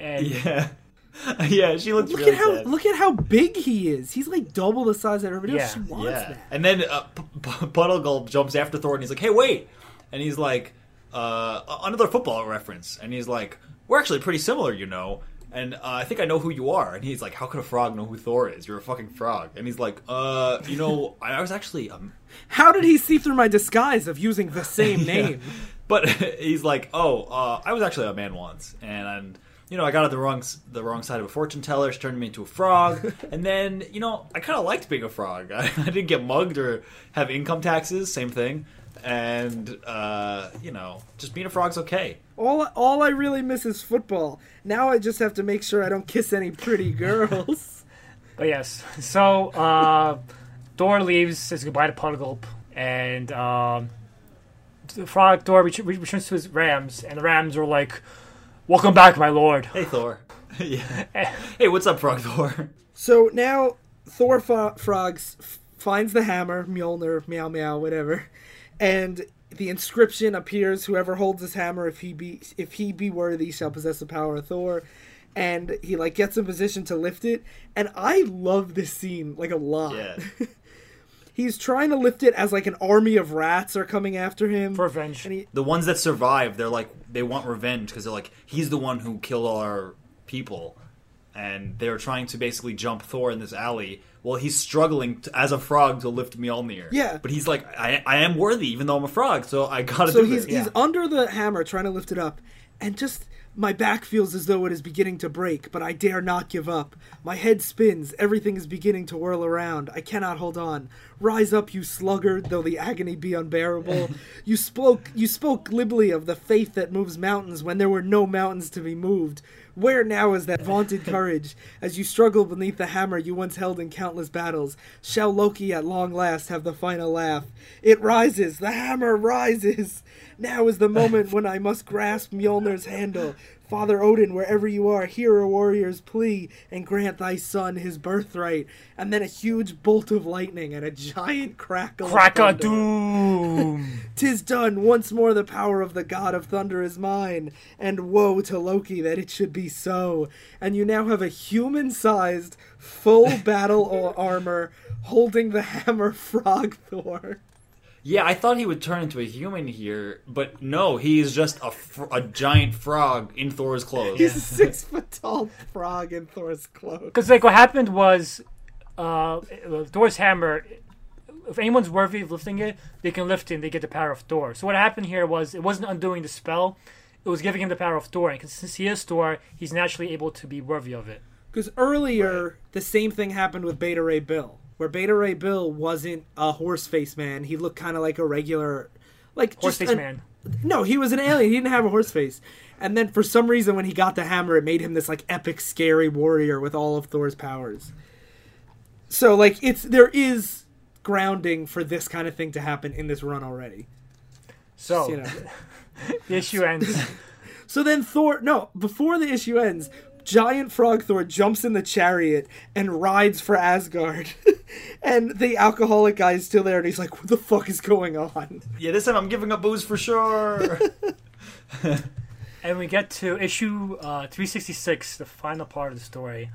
and Yeah, yeah. She looks Look really at how sad. look at how big he is. He's like double the size of everybody else. Yeah, She wants Yeah, that. and then uh, P- P- Puddlegulp jumps after Thor, and he's like, "Hey, wait!" And he's like, uh, "Another football reference." And he's like, "We're actually pretty similar, you know." And uh, I think I know who you are. And he's like, "How could a frog know who Thor is? You're a fucking frog." And he's like, "Uh, you know, I was actually um." How did he see through my disguise of using the same Yeah. name? But he's like, "Oh, uh, I was actually a man once, and." and you know, I got on the wrong the wrong side of a fortune teller. She turned me into a frog, and then you know, I kind of liked being a frog. I, I didn't get mugged or have income taxes. Same thing, and uh, you know, just being a frog's okay. All all I really miss is football. Now I just have to make sure I don't kiss any pretty girls. But yes, so uh, Thor leaves, says goodbye to Puddlegulp, and um, the Frog Thor ret- returns to his Rams, and the Rams are like, "Welcome back, my lord." Hey, Thor. yeah. Hey, what's up, Frog Thor? so now Thor fo- frogs f- finds the hammer, Mjolnir, meow meow, whatever, and the inscription appears: "Whoever holds this hammer, if he be if he be worthy, shall possess the power of Thor." And he like gets in position to lift it, and I love this scene like a lot. Yeah. He's trying to lift it as like an army of rats are coming after him. For revenge. And he, The ones that survive, they're like they want revenge because they're like he's the one who killed all our people, and they're trying to basically jump Thor in this alley. Well, he's struggling to, as a frog to lift Mjolnir. Yeah. but he's like, I, I am worthy, even though I'm a frog, so I gotta so do he's this. he's under the hammer trying to lift it up, and just my back feels as though it is beginning to break, but I dare not give up. My head spins, everything is beginning to whirl around. I cannot hold on. Rise up, you sluggard, though the agony be unbearable. you spoke you spoke glibly of the faith that moves mountains when there were no mountains to be moved. Where now is that vaunted courage? As you struggle beneath the hammer you once held in countless battles, shall Loki at long last have the final laugh? It rises, the hammer rises. Now is the moment when I must grasp Mjolnir's handle. Father Odin, wherever you are, hear a warrior's plea and grant thy son his birthright. And then a huge bolt of lightning and a giant crackle. Crack a doom. Tis done. Once more the power of the god of thunder is mine. And woe to Loki that it should be so. And you now have a human sized, full battle armor holding the hammer Frog Thor. Yeah, I thought he would turn into a human here, but no, he is just a, fr- a giant frog in Thor's clothes. He's a six foot tall frog in Thor's clothes. Because like what happened was, uh, Thor's hammer. If anyone's worthy of lifting it, they can lift it. and They get the power of Thor. So what happened here was it wasn't undoing the spell; it was giving him the power of Thor. And 'cause since he is Thor, he's naturally able to be worthy of it. Because earlier, the same thing happened with Beta Ray Bill, where Beta Ray Bill wasn't a horse face man. He looked kind of like a regular, like Horse just face an- man. No, he was an alien. He didn't have a horse face. And then for some reason, when he got the hammer, it made him this like epic, scary warrior with all of Thor's powers. So like it's there is grounding for this kind of thing to happen in this run already. So You know. the issue ends. So then Thor, no, before the issue ends, giant frog Thor jumps in the chariot and rides for Asgard. and the alcoholic guy is still there and he's like, what the fuck is going on? Yeah, this time I'm giving up booze for sure. and we get to issue uh, 366, the final part of the story.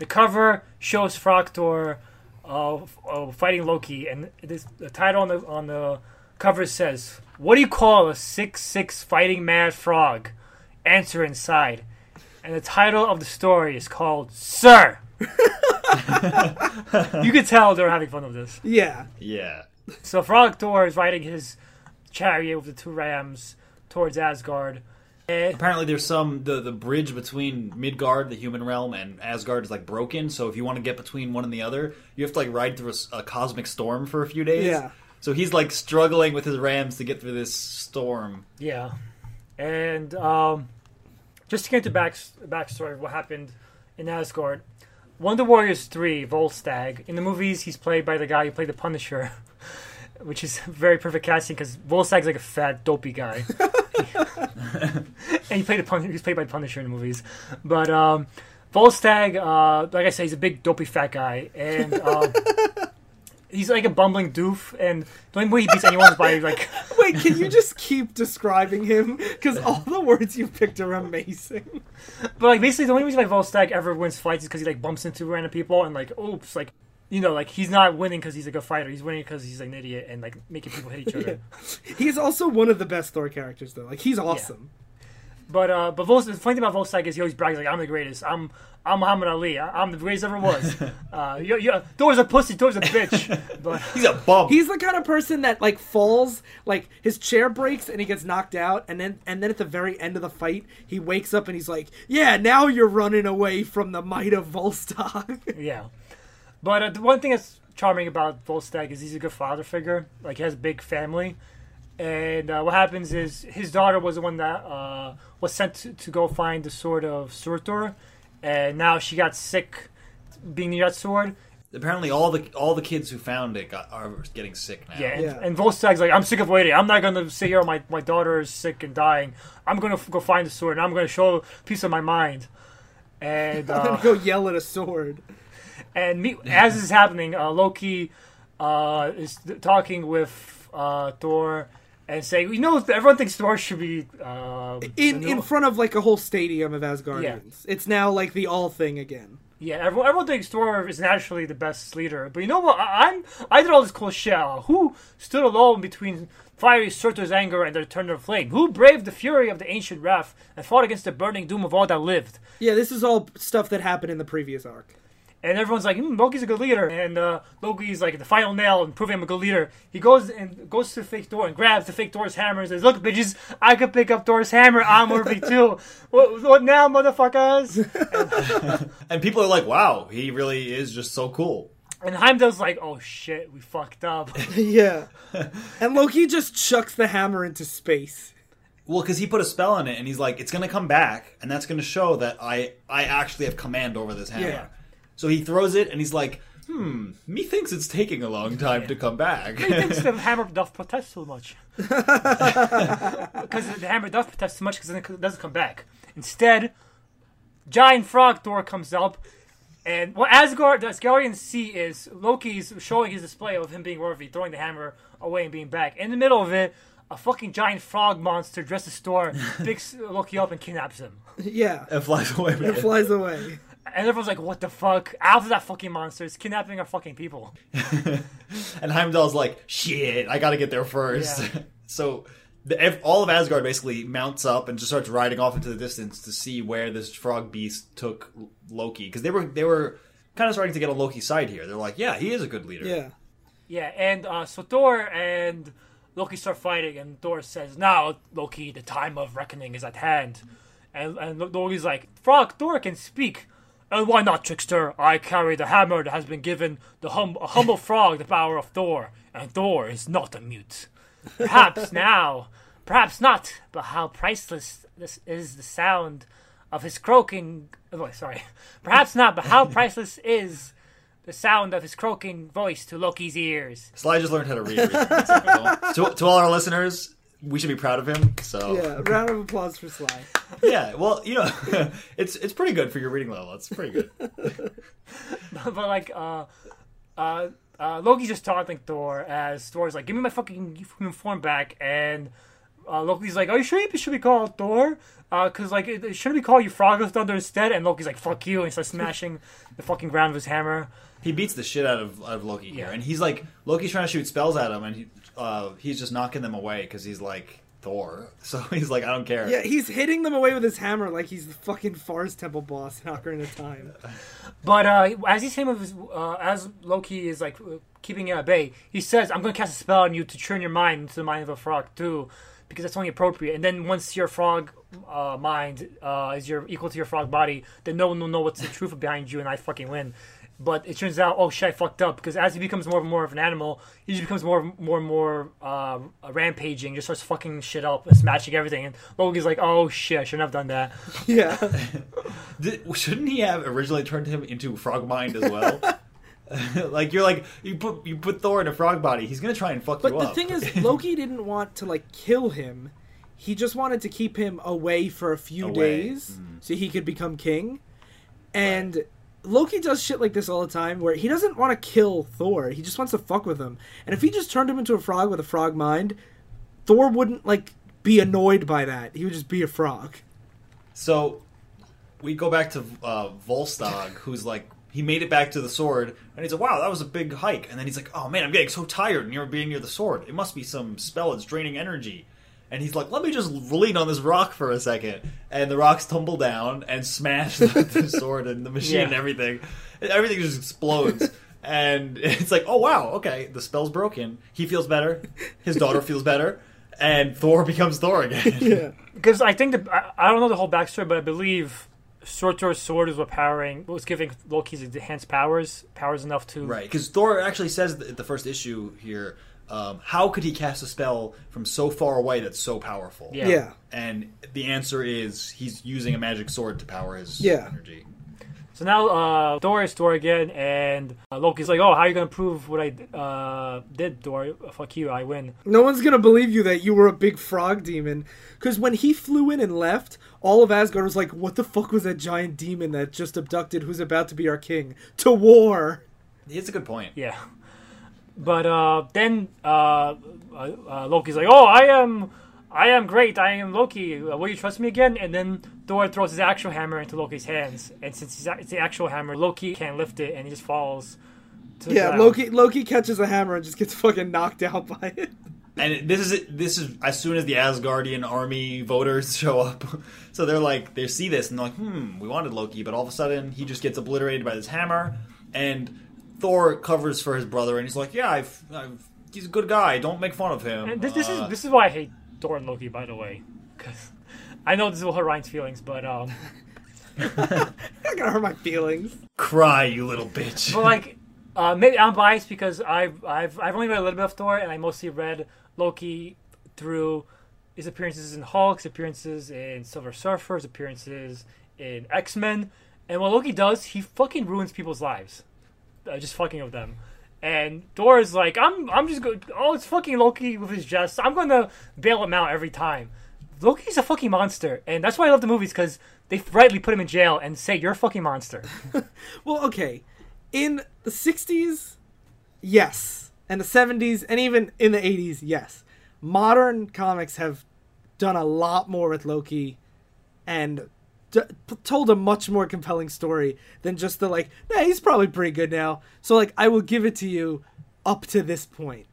The cover shows Frog Thor uh, f- uh, fighting Loki, and this, the title on the on the cover says, "What do you call a six six fighting mad frog?" Answer inside, and the title of the story is called "Sir." you could tell they're having fun with this. Yeah. yeah. So Frog Thor is riding his chariot with the two rams towards Asgard. And Apparently, there's some the the bridge between Midgard, the human realm, and Asgard is like broken. So if you want to get between one and the other, you have to like ride through a cosmic storm for a few days. Yeah. So he's like struggling with his rams to get through this storm. Yeah, and um, just to get into back backstory of what happened in Asgard, Wonder Warriors three Volstagg in the movies he's played by the guy who played the Punisher, which is very perfect casting because Volstagg's like a fat dopey guy, and he played the Pun- he's played by Punisher in the movies, but um, Volstagg, uh, like I said, he's a big dopey fat guy, and um, he's like a bumbling doof, and the only way he beats anyone is by like. Wait, can you just keep describing him? Because all the words you picked are amazing. But like basically, the only reason why Volstagg ever wins fights is because he like bumps into random people and like, oops, like you know, like he's not winning because he's a good fighter. He's winning because he's like an idiot and like making people hate each other. He's also one of the best Thor characters, though. Like, he's awesome. But uh, but Volst- the funny thing about Volstagg is he always brags like, I'm the greatest. I'm I'm Muhammad Ali. I- I'm the greatest ever was. uh, you, you, Thor's a pussy. Thor's a bitch. But He's a bum. He's the kind of person that like falls, like his chair breaks and he gets knocked out, and then and then at the very end of the fight, he wakes up and he's like, "Yeah, now you're running away from the might of Volstagg." yeah. But uh, the one thing that's charming about Volstagg is he's a good father figure. Like he has a big family, and uh, what happens is his daughter was the one that uh, was sent to, to go find the sword of Surtur, and now she got sick being near that sword. Apparently, all the all the kids who found it got, are getting sick now. Yeah, and, Yeah. and Volstagg's like, I'm sick of waiting. I'm not gonna sit here. My my daughter is sick and dying. I'm gonna f- go find the sword, and I'm gonna show a piece of my mind. And and uh, then go yell at a sword. And me, as this is happening, uh, Loki uh, is th- talking with uh, Thor and saying, "You know, everyone thinks Thor should be uh, In in front of like a whole stadium of Asgardians. It's now like the all thing again. yeah, everyone, everyone thinks Thor is naturally the best leader. But you know what? I, I'm I did all this cool shit. Uh, who stood alone between fiery Surtur's anger and the return of flame? Who braved the fury of the ancient wrath and fought against the burning doom of all that lived?" Yeah, this is all stuff that happened in the previous arc. And everyone's like, hmm, Loki's a good leader. And uh, Loki's like the final nail and proving him a good leader. He goes and goes to the fake Thor and grabs the fake Thor's hammer and says, Look, bitches, I could pick up Thor's hammer. I'm worthy too. what, what now, motherfuckers? And people are like, "Wow, he really is just so cool." And Heimdall's like, "Oh shit, we fucked up." yeah. And Loki just chucks the hammer into space. Well, because he put a spell on it, and he's like, "It's going to come back, and that's going to show that I I actually have command over this hammer." Yeah. So he throws it, and he's like, "Hmm, methinks it's taking a long time to come back." he thinks the hammer doth protest so much. Because the hammer does protest so much because it doesn't come back. Instead, giant frog Thor comes up, and what Asgard, the Asgardians see is Loki's showing his display of him being worthy, throwing the hammer away and being back. In the middle of it, a fucking giant frog monster dressed as Thor picks Loki up and kidnaps him. Yeah. and flies away. with It it. flies away. And everyone's like, what the fuck? After that fucking monster is kidnapping our fucking people. And Heimdall's like, "Shit, I got to get there first. Yeah. so. The, all of Asgard basically mounts up and just starts riding off into the distance to see where this frog beast took Loki because they were they were kind of starting to get on Loki's side here. They're like, yeah, he is a good leader. Yeah. Yeah, and uh, so Thor and Loki start fighting, and Thor says, "Now, Loki, the time of reckoning is at hand." And and Loki's like, "Frog, Thor can speak." And why not, trickster? I carry the hammer that has been given the hum- a humble frog the power of Thor, and Thor is not a mute. Perhaps now, perhaps not, but how priceless this is the sound of his croaking. Oh, sorry, perhaps not, but how priceless is the sound of his croaking voice to Loki's ears. Sly just learned how to read. so to, to all our listeners, we should be proud of him. So Yeah. Round of applause for Sly. Yeah, well, you know, it's it's pretty good for your reading level. It's pretty good. but like, uh, uh, uh, Loki's just taunting Thor as Thor's like, "Give me my fucking human form back," and uh, Loki's like, "Are you sure it should be called Thor? Because like, it, it shouldn't be called Euphraga Thunder instead." And Loki's like, "Fuck you!" and he starts smashing the fucking ground with his hammer. He beats the shit out of, out of Loki here, and he's like Loki's trying to shoot spells at him, and he, uh, he's just knocking them away because he's like Thor. So he's like, I don't care. Yeah, he's hitting them away with his hammer like he's the fucking Forest Temple boss in Ocarina of Time. But uh, as he's saying with his, uh, as Loki is like uh, keeping it at bay, he says, "I'm going to cast a spell on you to turn your mind into the mind of a frog too, because that's only appropriate." And then once your frog uh, mind uh, is your equal to your frog body, then no one will know what's the truth behind you, and I fucking win. But it turns out, oh shit, I fucked up because as he becomes more and more of an animal, he just becomes more, and more and more uh, rampaging, just starts fucking shit up, and smashing everything. And Loki's like, oh shit, I shouldn't have done that. Yeah. Did, shouldn't he have originally turned him into frog mind as well? like you're like you put you put Thor in a frog body, he's gonna try and fuck But you up. But the thing is, Loki didn't want to like kill him. He just wanted to keep him away for a few Away. days so he could become king. And Loki does shit like this all the time where he doesn't want to kill Thor. He just wants to fuck with him. And if he just turned him into a frog with a frog mind, Thor wouldn't like be annoyed by that. He would just be a frog. So we go back to uh, Volstagg, who's like he made it back to the sword, and he's like, "Wow, that was a big hike." And then he's like, "Oh man, I'm getting so tired near being near the sword. It must be some spell that's draining energy." And he's like, "Let me just lean on this rock for a second. And the rocks tumble down and smash the, the sword and the machine and Yeah. everything. And everything just explodes. And it's like, oh wow, okay, the spell's broken. He feels better. His daughter feels better. And Thor becomes Thor again. Yeah. Because I think the I, I don't know the whole backstory, but I believe Surtur's sword is what powering was giving Loki's enhanced powers, powers enough to Right, because Thor actually says th- the first issue here, um, how could he cast a spell from so far away that's so powerful? Yeah. Yeah. And the answer is he's using a magic sword to power his Yeah. energy. So now uh, Thor is Thor again, and uh, Loki's like, "Oh, how are you gonna prove what I uh, did, Thor? Fuck you, I win." No one's gonna believe you that you were a big frog demon. Because when he flew in and left, all of Asgard was like, "What the fuck was that giant demon that just abducted who's about to be our king to war?" It's a good point. Yeah. But uh, then uh, uh, uh, Loki's like, "Oh, I am, I am great. I am Loki. Uh, will you trust me again?" And then Thor throws his actual hammer into Loki's hands, and since he's, it's the actual hammer, Loki can't lift it, and he just falls. To Yeah, ground. Loki Loki catches a hammer and just gets fucking knocked out by it. And this is this is as soon as the Asgardian army voters show up, so they're like they see this and they're like, hmm, we wanted Loki, but all of a sudden he just gets obliterated by this hammer, and Thor covers for his brother, and he's like, yeah, I've, I've he's a good guy, don't make fun of him. And this, this Uh, is this is why I hate Thor and Loki, by the way, because I know this will hurt Ryan's feelings, but um, Not gonna hurt my feelings. cry, you little bitch. but like Uh, maybe I'm biased because I've I've I've only read a little bit of Thor, and I mostly read Loki through his appearances in Hulk, his appearances in Silver Surfer, his appearances in X Men, and what Loki does, he fucking ruins people's lives, uh, just fucking with them. And Thor is like, I'm I'm just going. Oh, it's fucking Loki with his jests. I'm gonna bail him out every time. Loki's a fucking monster, and that's why I love the movies because they rightly put him in jail and say you're a fucking monster. Well, okay. In the 60s, yes. And the 70s, and even in the 80s, yes. Modern comics have done a lot more with Loki and d- p- told a much more compelling story than just the, like, nah, he's probably pretty good now. So, like, I will give it to you up to this point.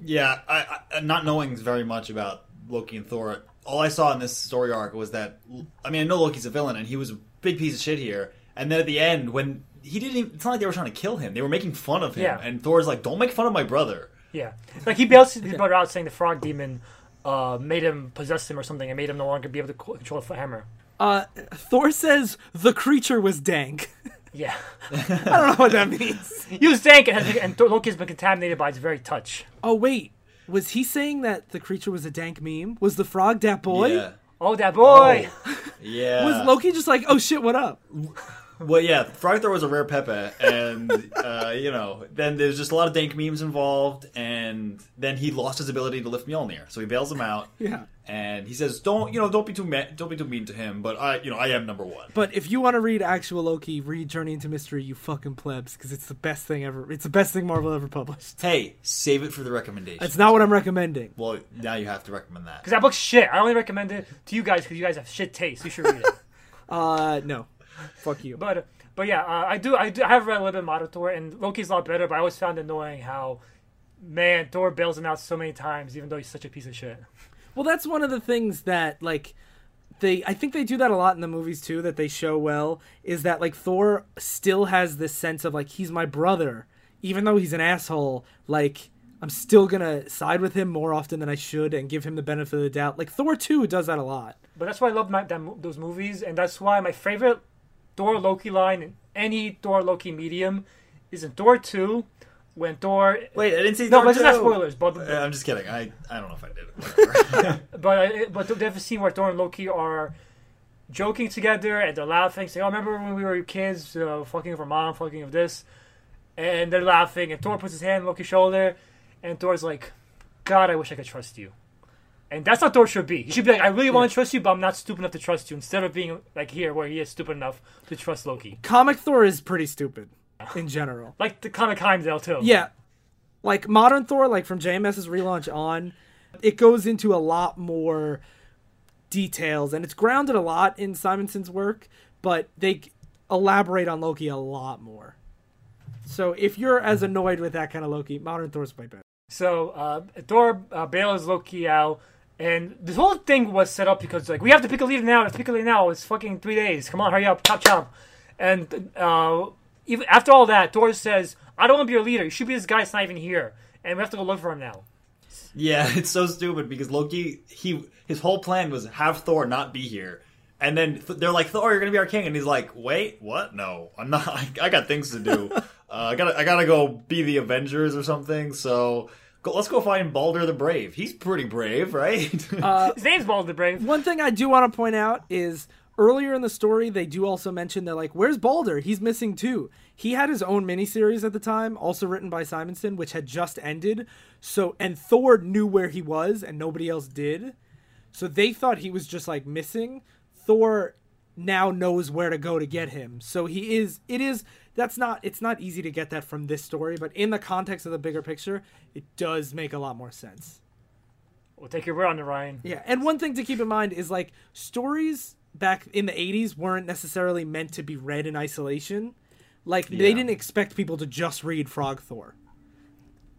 Yeah, I, I, not knowing very much about Loki and Thor, all I saw in this story arc was that I mean I know Loki's a villain and he was a big piece of shit here, and then at the end when he didn't, even, it's not like they were trying to kill him; they were making fun of him, Yeah. and Thor's like, "Don't make fun of my brother." Yeah, like he bails his brother out, saying the frog demon uh, made him possess him or something, and made him no longer be able to control the hammer. Uh, Thor says the creature was dank. Yeah, I don't know what that means. he was dank, and, has- and Thor- Loki has been contaminated by its very touch. Oh, wait. Was he saying that the creature was a dank meme? Was the frog that boy? Yeah, Oh, that boy! yeah. Was Loki just like, oh shit, what up? Well, yeah, Frog Thor was a rare Pepe, and uh, you know, then there's just a lot of dank memes involved, and then he lost his ability to lift Mjolnir, so he bails him out, Yeah. and he says, "Don't you know? Don't be too ma- don't be too mean to him, but I, you know, I am number one." But if you want to read actual Loki, read Journey into Mystery, you fucking plebs, because it's the best thing ever. It's the best thing Marvel ever published. Hey, save it for the recommendation. That's not what I'm recommending. well, now you have to recommend that. Because that book's shit. I only recommend it to you guys because you guys have shit taste. You should read it. Uh, no. Fuck you. But but yeah, uh, I do I do I have read a little bit of Modern Thor, and Loki's a lot better. But I always found annoying how, man, Thor bails him out so many times, even though he's such a piece of shit. Well, that's one of the things that like they I think they do that a lot in the movies too that they show well is that like Thor still has this sense of like he's my brother even though he's an asshole like I'm still going to side with him more often than I should and give him the benefit of the doubt. Like Thor 2 does that a lot. But that's why I love my, that, those movies, and that's why my favorite Thor Loki line in any Thor Loki medium is in Thor two, when Thor. Wait, I didn't see. No, Thor but it's not spoilers. But Uh, I'm just kidding. I I don't know if I did. but I, but there's a scene where Thor and Loki are joking together and they're laughing, saying, "Oh, remember when we were kids, uh, fucking of our mom, fucking of this," and they're laughing, and Thor puts his hand on Loki's shoulder, and Thor's like, "God, I wish I could trust you." And that's how Thor should be. He should be like, I really want to trust you, but I'm not stupid enough to trust you. Instead of being like here, where he is stupid enough to trust Loki, Comic Thor is pretty stupid in general. like the comic Heimdall too. Yeah. Like modern Thor, like from JMS's relaunch on, it goes into a lot more details and it's grounded a lot in Simonson's work, but they elaborate on Loki a lot more. So if you're as annoyed with that kind of Loki, modern Thor's way better. So uh, Thor uh, bails Loki out, and this whole thing was set up because like we have to pick a leader now. Let's pick a leader now. It's fucking three days. Come on, hurry up, chop chop. And uh, even after all that, Thor says, "I don't want to be your leader. You should be this guy that's not even here, and we have to go look for him now." yeah, it's so stupid because Loki he his whole plan was have Thor not be here. And then th- they're like, Thor, you're gonna be our king, and he's like, "Wait, what? No, I'm not. I, I got things to do. uh, I gotta, I gotta go be the Avengers or something. So go, let's go find Balder the Brave. He's pretty brave, right? Uh, his name's Balder the Brave. One thing I do want to point out is earlier in the story, they do also mention they're like, "Where's Balder? He's missing too." He had his own miniseries at the time, also written by Simonson, which had just ended. So, and Thor knew where he was, and nobody else did. So they thought he was just like missing. Thor now knows where to go to get him. So he is. It is. That's not. It's not easy to get that from this story, but in the context of the bigger picture, it does make a lot more sense. We'll take your word on it, Ryan. Yeah, and one thing to keep in mind is like stories back in the 80s weren't necessarily meant to be read in isolation. Like they didn't expect people to just read Frog Thor.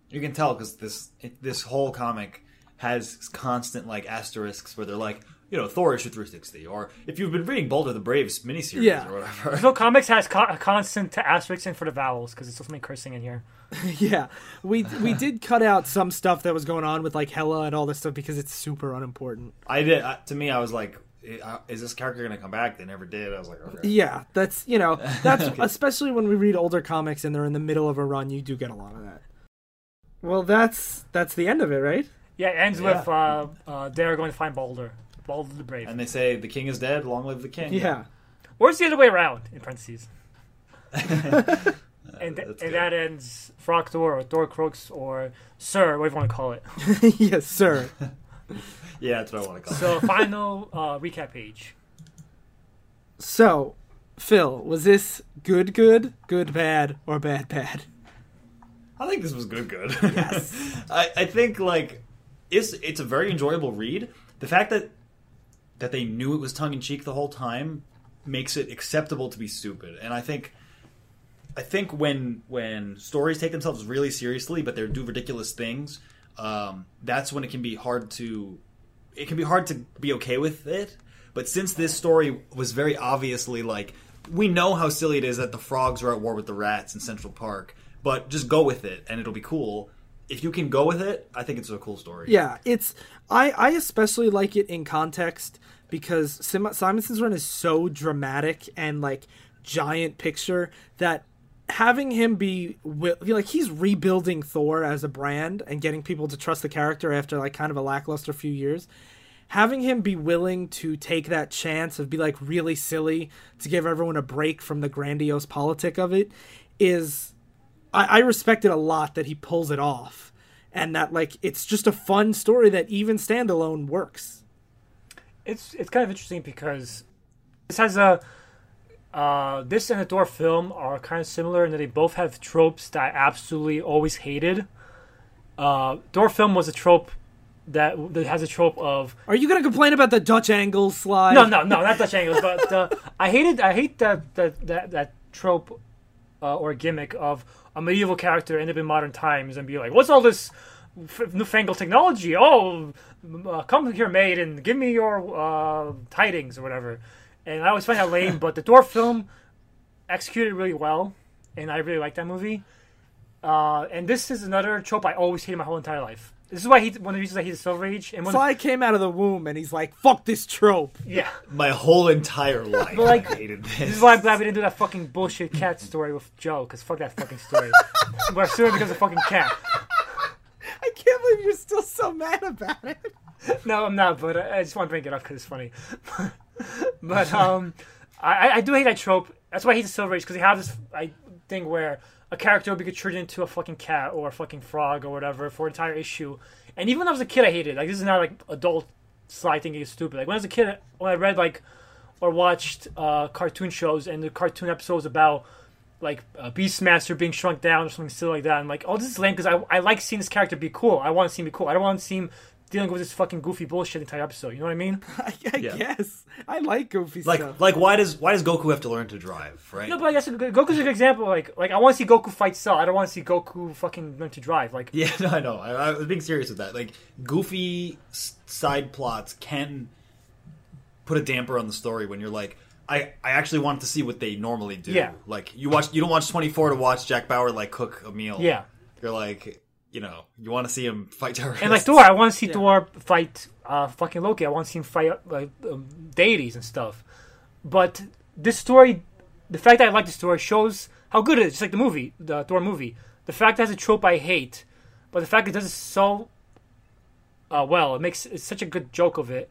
you can tell because this this whole comic has constant like asterisks where they're like, you know, Thor issue 360, or if you've been reading Balder the Brave's miniseries Yeah. or whatever. So comics has co- a constant asterisk in for the vowels because it's so many cursing in here. yeah. We we did cut out some stuff that was going on with like Hela and all this stuff because it's super unimportant. I did. Uh, to me, I was like, uh, is this character going to come back? They never did. I was like, okay. Yeah, that's you know that's especially when we read older comics and they're in the middle of a run, you do get a lot of that. Well, that's that's the end of it, right? Yeah, it ends Yeah. with uh, uh, they're going to find Balder, Balder the Brave, And they say the king is dead. Long live the king. Yeah. or it's the other way around in parentheses. and th- and that ends Frog Thor or Thor Croaks or Sir, whatever you want to call it. yes, sir. Yeah, that's what I want to call it. So final uh, recap page. So, Phil, was this good, good, good, bad, or bad, bad? I think this was good. Good. Yes. I, I think like it's it's a very enjoyable read. The fact that that they knew it was tongue in cheek the whole time makes it acceptable to be stupid. And I think I think when when stories take themselves really seriously, but they do ridiculous things, um, that's when it can be hard to it can be hard to be okay with it. But since this story was very obviously like we know how silly it is that the frogs are at war with the rats in Central Park, but just go with it and it'll be cool. If you can go with it, I think it's a cool story. Yeah, it's I I especially like it in context because Sim- Simonson's run is so dramatic and like giant picture that having him be like he's rebuilding Thor as a brand and getting people to trust the character after like kind of a lackluster few years. Having him be willing to take that chance of be like really silly to give everyone a break from the grandiose politic of it is I, I respect it a lot that he pulls it off and that like it's just a fun story that even standalone works It's it's kind of interesting because this has a uh, this and the Thor film are kind of similar in that they both have tropes that I absolutely always hated. Uh, Thor film was a trope that, that has a trope of are you gonna complain about the dutch angle slide no no no not Dutch angles but uh, I hated I hate that that that, that trope uh, or gimmick of a medieval character end up in modern times and be like what's all this f- newfangled technology oh uh, come here maid and give me your uh, tidings or whatever and I always find that lame but the Thor film executed really well and I really like that movie uh, and this is another trope I always hated my whole entire life this is why he one of the reasons I hate Silver Age and one of, Sly came out of the womb and he's like fuck this trope yeah My whole entire life, But, like, I hated this. This is why I'm glad we didn't do that fucking bullshit cat story with Joe, because fuck that fucking story. Where Sue becomes a fucking cat. I can't believe you're still so mad about it No, I'm not, but I just want to bring it up because it's funny. but um, I, I do hate that trope. That's why I hate the Silver Age, because they have this I, thing where a character will be turned into a fucking cat or a fucking frog or whatever for an entire issue. And even when I was a kid, I hated it. Like, this is not like adult Sly thinking it's stupid. Like, when I was a kid, when I read, like, or watched uh, cartoon shows and the cartoon episodes about like uh, Beastmaster being shrunk down or something silly like that. I'm like, oh, this is lame because I, I like seeing this character be cool. I want to see him be cool. I don't want to see him dealing with this fucking goofy bullshit the entire episode. You know what I mean? i, I Yeah. guess i like goofy like stuff like why does why does Goku have to learn to drive? Right? No, but I guess Goku's a good example. Like, like I want to see Goku fight Cell. I don't want to see Goku fucking learn to drive. Like, Yeah, no, I know. I, I was being serious with that. Like, goofy side plots can put a damper on the story when you're like, I, I actually want to see what they normally do. Yeah. Like, you watch, you don't watch 24 to watch Jack Bauer like cook a meal. yeah. You're like, you know, you want to see him fight terrorists. And like Thor, I want to see Yeah. Thor fight uh, fucking Loki. I want to see him fight like um, deities and stuff. But this story, the fact that I like the story shows how good it is. Just like the movie, the Thor movie. The fact that it's a trope I hate, but the fact it does it so uh, well, it makes it's such a good joke of it.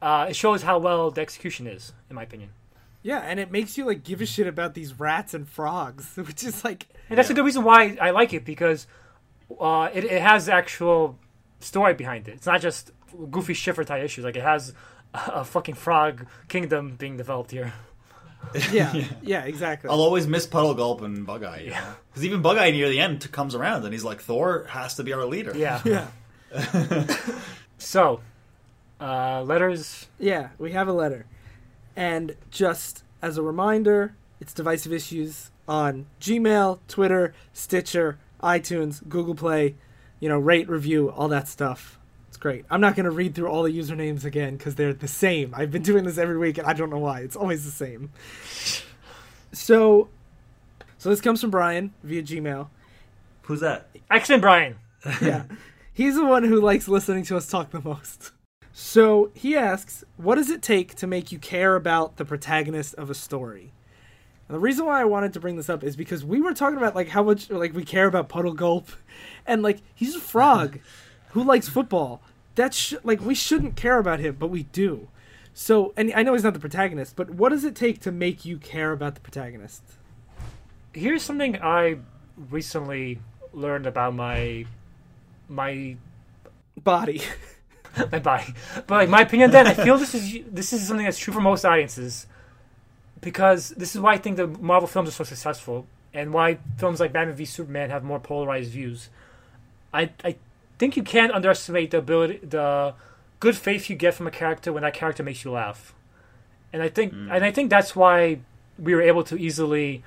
Uh, it shows how well the execution is, in my opinion. Yeah and it makes you like give a shit about these rats and frogs which is like And that's Yeah. a good reason why I like it because uh, it, it has actual story behind it. It's not just goofy shifter type issues. Like it has a, a fucking frog kingdom being developed here. yeah yeah, exactly I'll always miss Puddle Gulp and Bug Eye. Yeah. Because even Bug Eye near the end comes around and he's like, Thor has to be our leader. Yeah. yeah So, uh, letters. Yeah, we have a letter. And just as a reminder, it's Divisive Issues on Gmail, Twitter, Stitcher, iTunes, Google Play, you know, rate, review, all that stuff. It's great. I'm not going to read through all the usernames again because they're the same. I've been doing this every week and I don't know why. It's always the same. So, so this comes from Brian via Gmail. Who's that? Accent Brian. Yeah. He's the one who likes listening to us talk the most. So he asks, "What does it take to make you care about the protagonist of a story?" And the reason why I wanted to bring this up is because we were talking about like how much like we care about Puddlegulp, and like he's a frog who likes football. That's sh- like we shouldn't care about him, but we do. So, and I know he's not the protagonist, but what does it take to make you care about the protagonist? Here's something I recently learned about my my Body. my body. But like my opinion, then I feel this is this is something that's true for most audiences, because this is why I think the Marvel films are so successful, and why films like Batman v Superman have more polarized views. I I think you can't underestimate the ability, the good faith you get from a character when that character makes you laugh, and I think mm. and I think that's why we were able to easily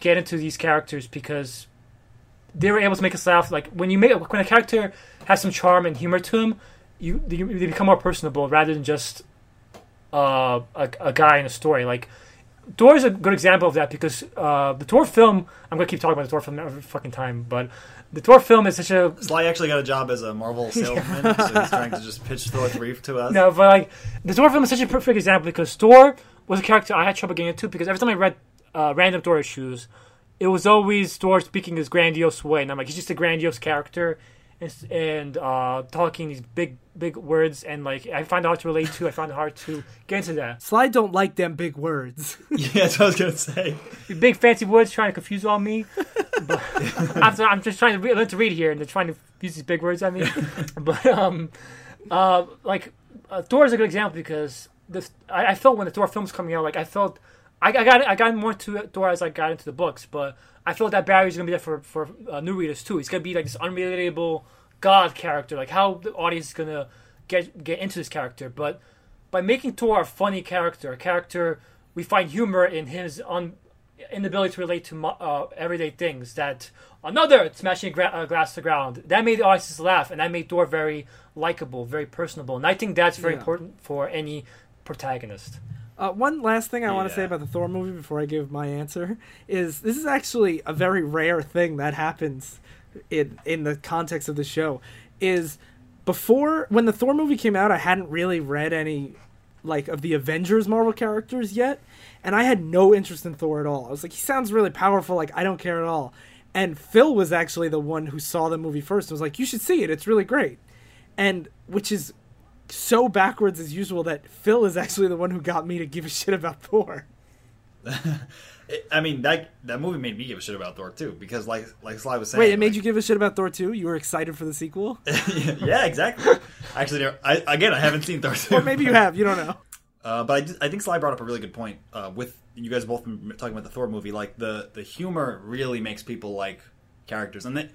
get into these characters because they were able to make us laugh. Like when you make when a character has some charm and humor to him, you they, become more personable rather than just uh, a, a guy in a story. Like Thor is a good example of that because uh, the Thor film. I'm gonna keep talking about the Thor film every fucking time, but the Thor film is such a Sly actually got a job as a Marvel salesman, so he's trying to just pitch Thor 3 to us. no, but like the Thor film is such a perfect example because Thor was a character I had trouble getting into because every time I read uh, random Thor issues, it was always Thor speaking his grandiose way, and I'm like, he's just a grandiose character, and and uh, talking these big big words, and like I find it hard to relate to. I find it hard to get into that Sly don't like them big words. Yeah, that's what I was gonna say. big fancy words trying to confuse all me. But I'm, I'm just trying to re- learn to read here, and they're trying to use these big words on me. but um, uh, like uh, Thor is a good example because this I, I felt when the Thor film's coming out, like I felt I, I got I got more into Thor as I got into the books, but I felt that barrier's gonna be there for for uh, new readers too. He's gonna be like this unrelatable god character, like how the audience is gonna get get into this character, but by making Thor a funny character, a character we find humor in his un, inability to relate to uh, everyday things. That another smashing gra- uh, glass to the ground that made the audience laugh, and that made Thor very likable, very personable. And I think that's very Yeah. important for any protagonist. Uh, one last thing I want to say about the Thor movie before I give my answer is this is actually a very rare thing that happens in in the context of the show. Is before when the Thor movie came out, I hadn't really read any like of the Avengers Marvel characters yet, and I had no interest in Thor at all. I was like, he sounds really powerful. Like I don't care at all. And Phil was actually the one who saw the movie first and was like, you should see it. It's really great. And which is so backwards as usual that Phil is actually the one who got me to give a shit about Thor. I mean that that movie made me give a shit about Thor too because like like Sly was saying. Wait, it made like- you give a shit about Thor too? You were excited for the sequel? yeah, exactly. Actually, I, again, I haven't seen Thor 2. or maybe you have, you don't know. Uh, but I, I think Sly brought up a really good point uh, with you guys both talking about the Thor movie. Like the the humor really makes people like characters, and that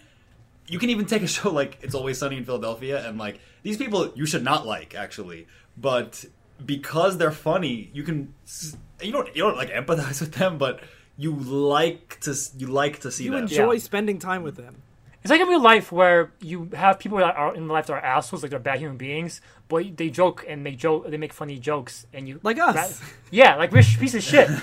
you can even take a show like It's Always Sunny in Philadelphia, and like these people you should not like actually, but because they're funny, you can you don't you don't like empathize with them, but you like to you like to see You them. enjoy Yeah. spending time with them. It's like in real life where you have people that are in life that are assholes, like they're bad human beings, but they joke and make joke, they make funny jokes, and you Like us. yeah, like we're sh- piece of shit.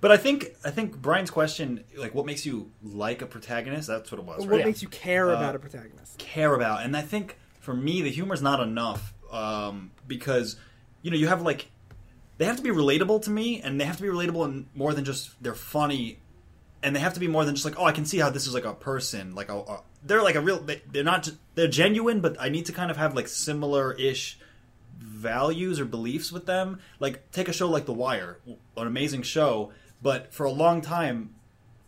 But I think I think Brian's question, like, what makes you like a protagonist? That's what it was. What Yeah. makes you care Uh, about a protagonist? care about. And I think for me, the humor's not enough um, because you know you have like they have to be relatable to me, and they have to be relatable in more than just they're funny, and they have to be more than just like oh I can see how this is like a person like a, a they're like a real they, they're not they're genuine, but I need to kind of have like similar ish values or beliefs with them. Like take a show like The Wire, an amazing show, but for a long time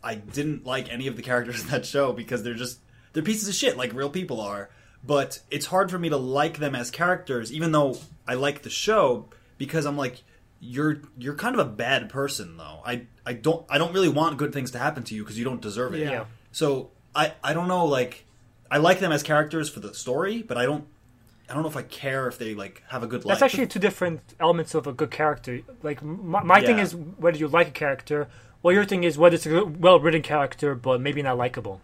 I didn't like any of the characters in that show because they're just they're pieces of shit like real people are. But it's hard for me to like them as characters, even though I like the show, because I'm like, you're you're kind of a bad person though. I I don't I don't really want good things to happen to you because you don't deserve it. Yeah. Yeah. So I I don't know like I like them as characters for the story, but I don't I don't know if I care if they like have a good life. That's actually two different elements of a good character. Like my, my thing is whether you like a character, well, your thing is whether it's a well written character but maybe not likable.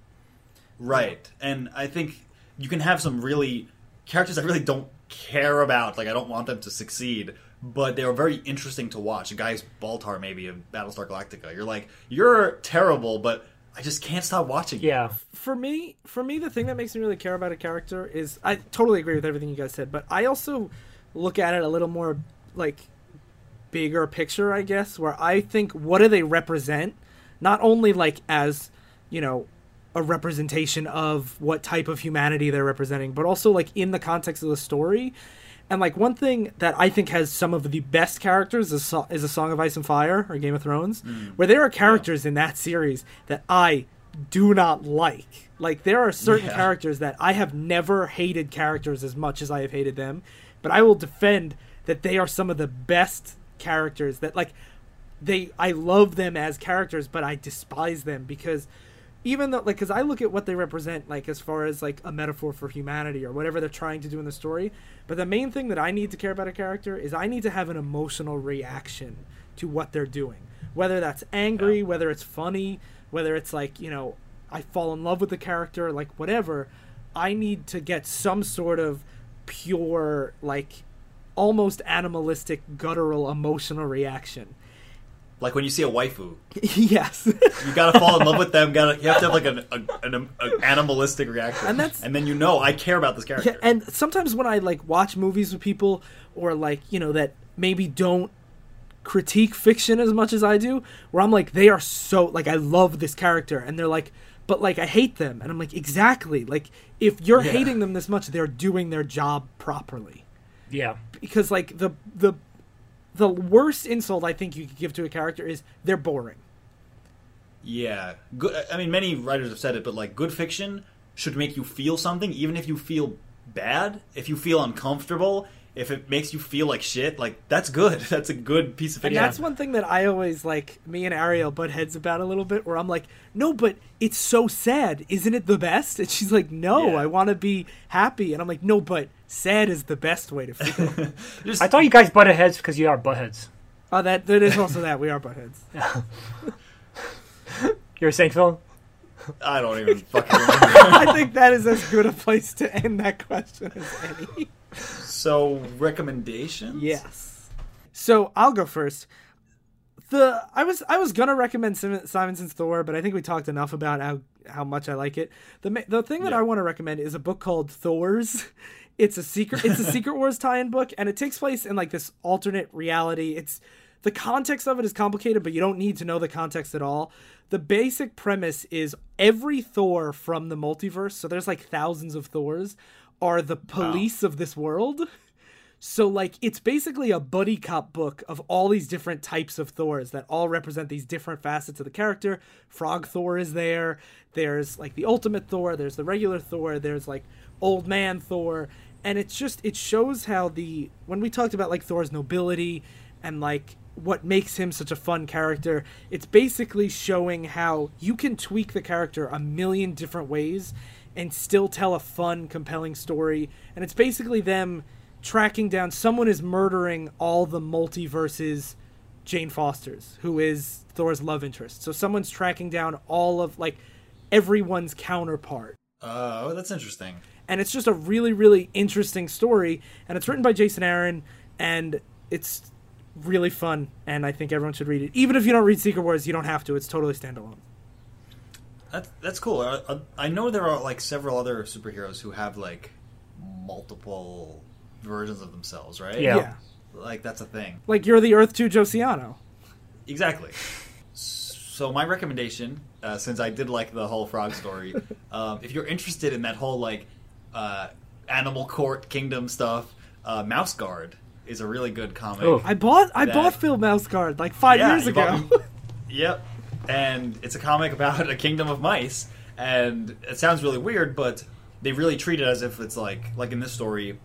Right. And I think you can have some really characters I really don't care about. Like I don't want them to succeed, but they are very interesting to watch. Gaius Baltar maybe of Battlestar Galactica. You're like, you're terrible, but I just can't stop watching. Yeah. for me, for me, the thing that makes me really care about a character is I totally agree with everything you guys said, but I also look at it a little more like bigger picture, I guess, where I think what do they represent, not only like as you know a representation of what type of humanity they're representing, but also like in the context of the story. And like one thing that I think has some of the best characters is, so- is a Song of Ice and Fire or Game of Thrones, mm. where there are characters in that series that I do not like. Like there are certain Yeah. characters that I have never hated characters as much as I have hated them, but I will defend that they are some of the best characters that like they I love them as characters, but I despise them because even though like because I look at what they represent like as far as like a metaphor for humanity or whatever they're trying to do in the story, but the main thing that I need to care about a character is I need to have an emotional reaction to what they're doing, whether that's angry, Yeah. whether it's funny, whether it's like you know I fall in love with the character, like whatever. I need to get some sort of pure like almost animalistic guttural emotional reaction Like when you see a waifu, yes you gotta fall in love with them. Gotta you have to have like an, a, an, an animalistic reaction, And that's- and then you know I care about this character. yeah, and sometimes when i like watch movies with people or like you know that maybe don't critique fiction as much as i do where i'm like they are so like i love this character and they're like but like i hate them and i'm like exactly like if you're Yeah. hating them this much they're doing their job properly Yeah. because like the the the worst insult i think you could give to a character is they're boring Yeah, good. I mean, many writers have said it, but like good fiction should make you feel something, even if you feel bad, if you feel uncomfortable, if it makes you feel like shit. Like that's good. That's a good piece of And fiction. that's one thing that I always like. Me and Ariel butt heads about a little bit. Where I'm like, no, but it's so sad, isn't it the best? And she's like, no, Yeah. I want to be happy. And I'm like, no, but sad is the best way to feel. Just- I thought you guys butted heads because you are buttheads. oh, that that is also that we are butt heads. You were saying, Phil? I don't even fucking remember. I think that is as good a place to end that question as any. so recommendations? Yes. So I'll go first. The I was I was gonna recommend Sim- Simonson's Thor, but I think we talked enough about how how much I like it. The the thing that Yeah. I want to recommend is a book called Thors. It's a secret. It's a Secret Wars tie-in book, and it takes place in like this alternate reality. It's the context of it is complicated, but you don't need to know the context at all. The basic premise is every Thor from the multiverse, so there's like thousands of Thors, are the police of this world. So like it's basically a buddy cop book of all these different types of Thors that all represent these different facets of the character. Frog Thor is there. There's like the ultimate Thor, there's the regular Thor, there's like old man Thor, and it's just it shows how the when we talked about like Thor's nobility and like what makes him such a fun character, it's basically showing how you can tweak the character a million different ways and still tell a fun, compelling story. And it's basically them tracking down someone is murdering all the multiverses Jane Foster's, who is Thor's love interest. So someone's tracking down all of like everyone's counterpart. Oh, that's interesting. And it's just a really, really interesting story. And it's written by Jason Aaron, and it's really fun. And I think everyone should read it. Even if you don't read Secret Wars, you don't have to. It's totally standalone. That's that's cool. I, I- I know there are like several other superheroes who have like multiple versions of themselves, right? Yeah. yeah. Like that's a thing. Like you're the Earth 2 Josiano. Exactly. So my recommendation, uh, since I did like the whole frog story, um, if you're interested in that whole like uh, animal court kingdom stuff, uh, Mouse Guard is a really good comic. Oh. I bought I That- bought Phil Mouse Guard like five Yeah, years ago. bought- Yep. And it's a comic about a kingdom of mice, and it sounds really weird, but they really treat it as if it's like like in this story,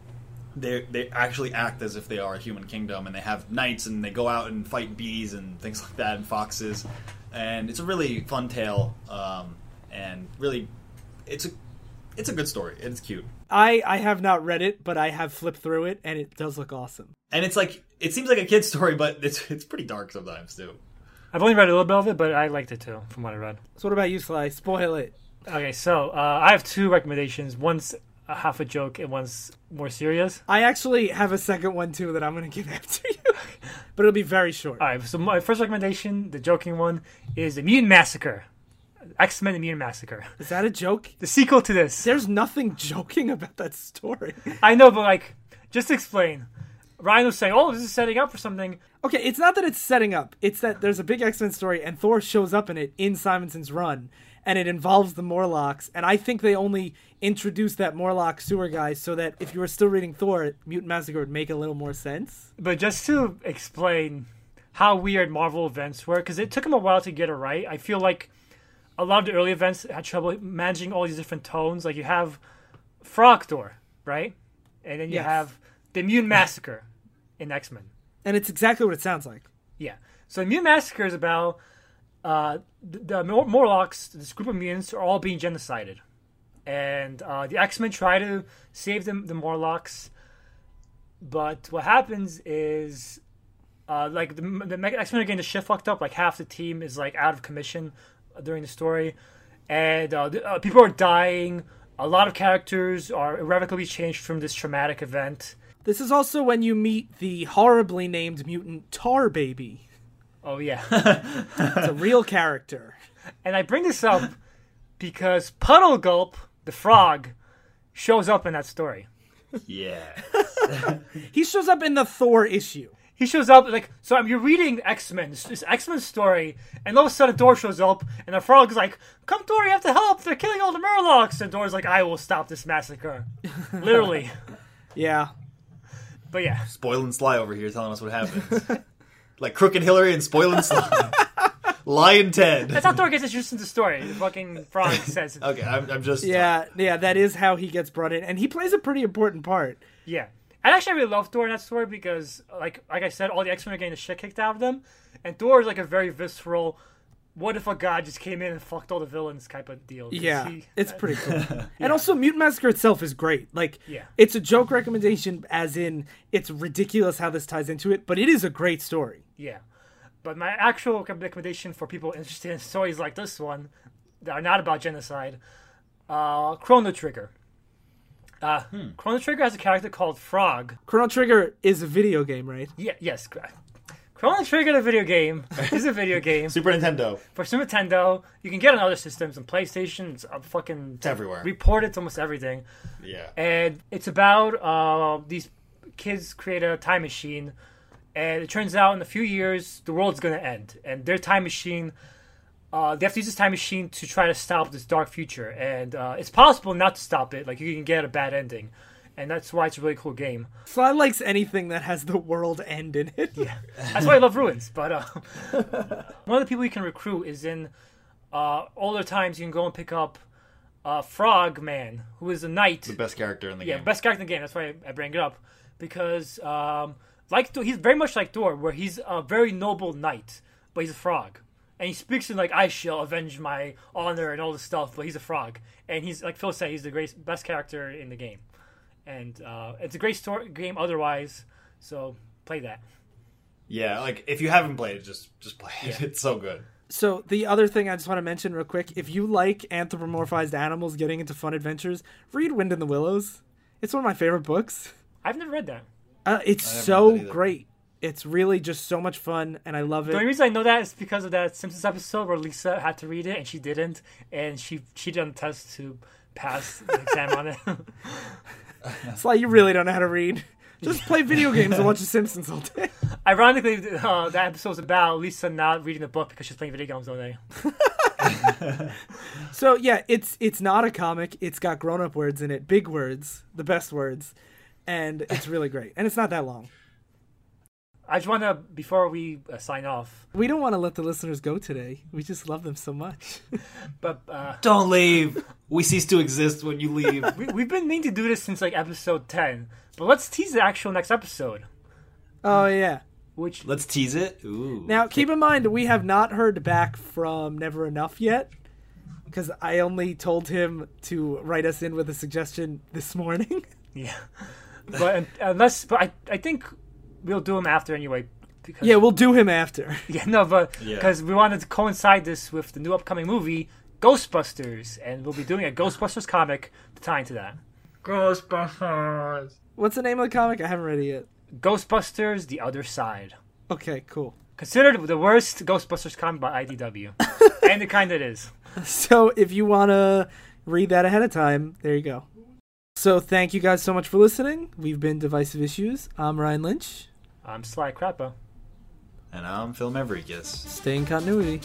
they they actually act as if they are a human kingdom, and they have knights, and they go out and fight bees and things like that, and foxes, and it's a really fun tale, um, and really, it's a it's a good story. It's cute, I I have not read it, but I have flipped through it, and it does look awesome. and it's like it seems like a kid's story, but it's it's pretty dark sometimes too. I've only read a little bit of it, but I liked it too, from what I read. So what about you, Sly? Spoil it. Okay, so uh, I have two recommendations. One's a half a joke, and one's more serious. I actually have a second one too that I'm going to give after you, but it'll be very short. All right, so my first recommendation, the joking one, is the Mutant Massacre. X Men: The Mutant Massacre, Is that a joke? the sequel to this. There's nothing joking about that story. I know, but like, just explain. Ryan was saying, "Oh, this is setting up for something." Okay, it's not that it's setting up. It's that there's a big X Men story, and Thor shows up in it in Simonson's run, and it involves the Morlocks. And I think they only introduced that Morlock sewer guy so that if you were still reading Thor, Mutant Massacre would make a little more sense. But just to explain how weird Marvel events were, because it took them a while to get it right. I feel like a lot of the early events had trouble managing all these different tones. Like you have Frog Thor, right? And then you Yes. have the Mutant Massacre in X Men. And it's exactly what it sounds like. Yeah. So Mutant Massacre is about uh, the, the Mor- Morlocks, this group of mutants, are all being genocided. And uh, the X Men try to save them, the Morlocks. But what happens is, uh, like, the, the X Men are getting the shit fucked up. Like, half the team is, like, out of commission during the story. And uh, the, uh, people are dying. A lot of characters are irrevocably changed from this traumatic event. This is also when you meet the horribly named mutant Tar Baby. Oh, yeah. It's a real character. And I bring this up because Puddlegulp, the frog, shows up in that story. Yeah. He shows up in the Thor issue. He shows up like so. I'm you're reading X Men, this, this X Men story, and all of a sudden Thor shows up, and the frog's like, "Come, Thor, you have to help! They're killing all the Morlocks!" And Thor's like, "I will stop this massacre," literally. Yeah. But yeah, Spoiling Sly over here telling us what happens. like Crooked Hillary and Spoiling Sly. Lion Ted. that's how Thor gets introduced into the story. The fucking frog says, Okay, I'm, I'm just. Yeah, yeah, that is how he gets brought in. And he plays a pretty important part. "Yeah." And actually, I really love Thor in that story because, like, like I said, all the X Men are getting the shit kicked out of them, and Thor is like a very visceral. What if a god just came in and fucked all the villains type of deal? Yeah, he- it's pretty cool. And also, Mutant Massacre itself is great. Like, Yeah. it's a joke recommendation, as in it's ridiculous how this ties into it, but it is a great story. Yeah. But my actual recommendation for people interested in stories like this one that are not about genocide, uh, Chrono Trigger. Uh, Chrono Trigger has a character called Frog. Chrono Trigger is a video game, right? Yeah, yes. Chrono Trigger, the video game, is a video game Super Nintendo. for Super Nintendo. You can get on other systems, on PlayStation. It's uh, fucking It's everywhere. reported to almost everything. Yeah. and it's about uh, these kids create a time machine, and it turns out in a few years the world's gonna end, and their time machine. Uh, they have to use this time machine to try to stop this dark future, and uh, it's possible not to stop it. Like you can get a bad ending, and that's why it's a really cool game. Sly likes anything that has the world end in it. Yeah. That's why I love Ruins. But uh, one of the people you can recruit is in uh, older times. You can go and pick up uh, Frog Man, who is a knight. The best character in the Yeah, game. Yeah, best character in the game. That's why I, I bring it up because, um, like he's very much like Thor, where he's a very noble knight, but he's a frog, and he speaks in like "I shall avenge my honor" and all this stuff. But he's a frog, and he's like Phil said, he's the great best character in the game, and uh, it's a great story game otherwise. So play that. Yeah, like if you haven't played it, just just play it. It's so good. So the other thing I just want to mention real quick, if you like anthropomorphized animals getting into fun adventures, read Wind in the Willows. It's one of my favorite books. I've never read that. Uh, it's so read that either. great. It's really just so much fun, and I love it. The only reason I know that is because of that Simpsons episode where Lisa had to read it and she didn't, and she cheated on the test to pass the exam on it. It's like you really don't know how to read. Just play video games and watch The Simpsons all day. Ironically, uh, that episode's about Lisa not reading the book because she's playing video games all day. So yeah, it's it's not a comic. It's got grown up words in it, big words, the best words, and it's really great. And it's not that long. I just want to, before we uh, sign off, We don't want to let the listeners go today. We just love them so much. but uh, Don't leave. We cease to exist when you leave. we, we've been meaning to do this since like episode 10. But let's tease the actual next episode, oh yeah. which Let's tease it. Ooh. Now keep in mind we have not heard back from Never Enough yet, because I only told him to write us in with a suggestion this morning. yeah, but unless, but I, I think we'll do him after anyway. Because, yeah, we'll do him after. yeah, no, but Yeah. because we wanted to coincide this with the new upcoming movie Ghostbusters, and we'll be doing a Ghostbusters comic to tie into that. Ghostbusters. What's the name of the comic? I haven't read it yet. Ghostbusters: The Other Side. Okay, cool. considered the worst Ghostbusters comic by IDW, and it kind of is. So if you want to read that ahead of time, there you go. So thank you guys so much for listening. We've been Divisive Issues. I'm Ryan Lynch. I'm Sly Crappa. And I'm Phil Maverickus. Stay in continuity.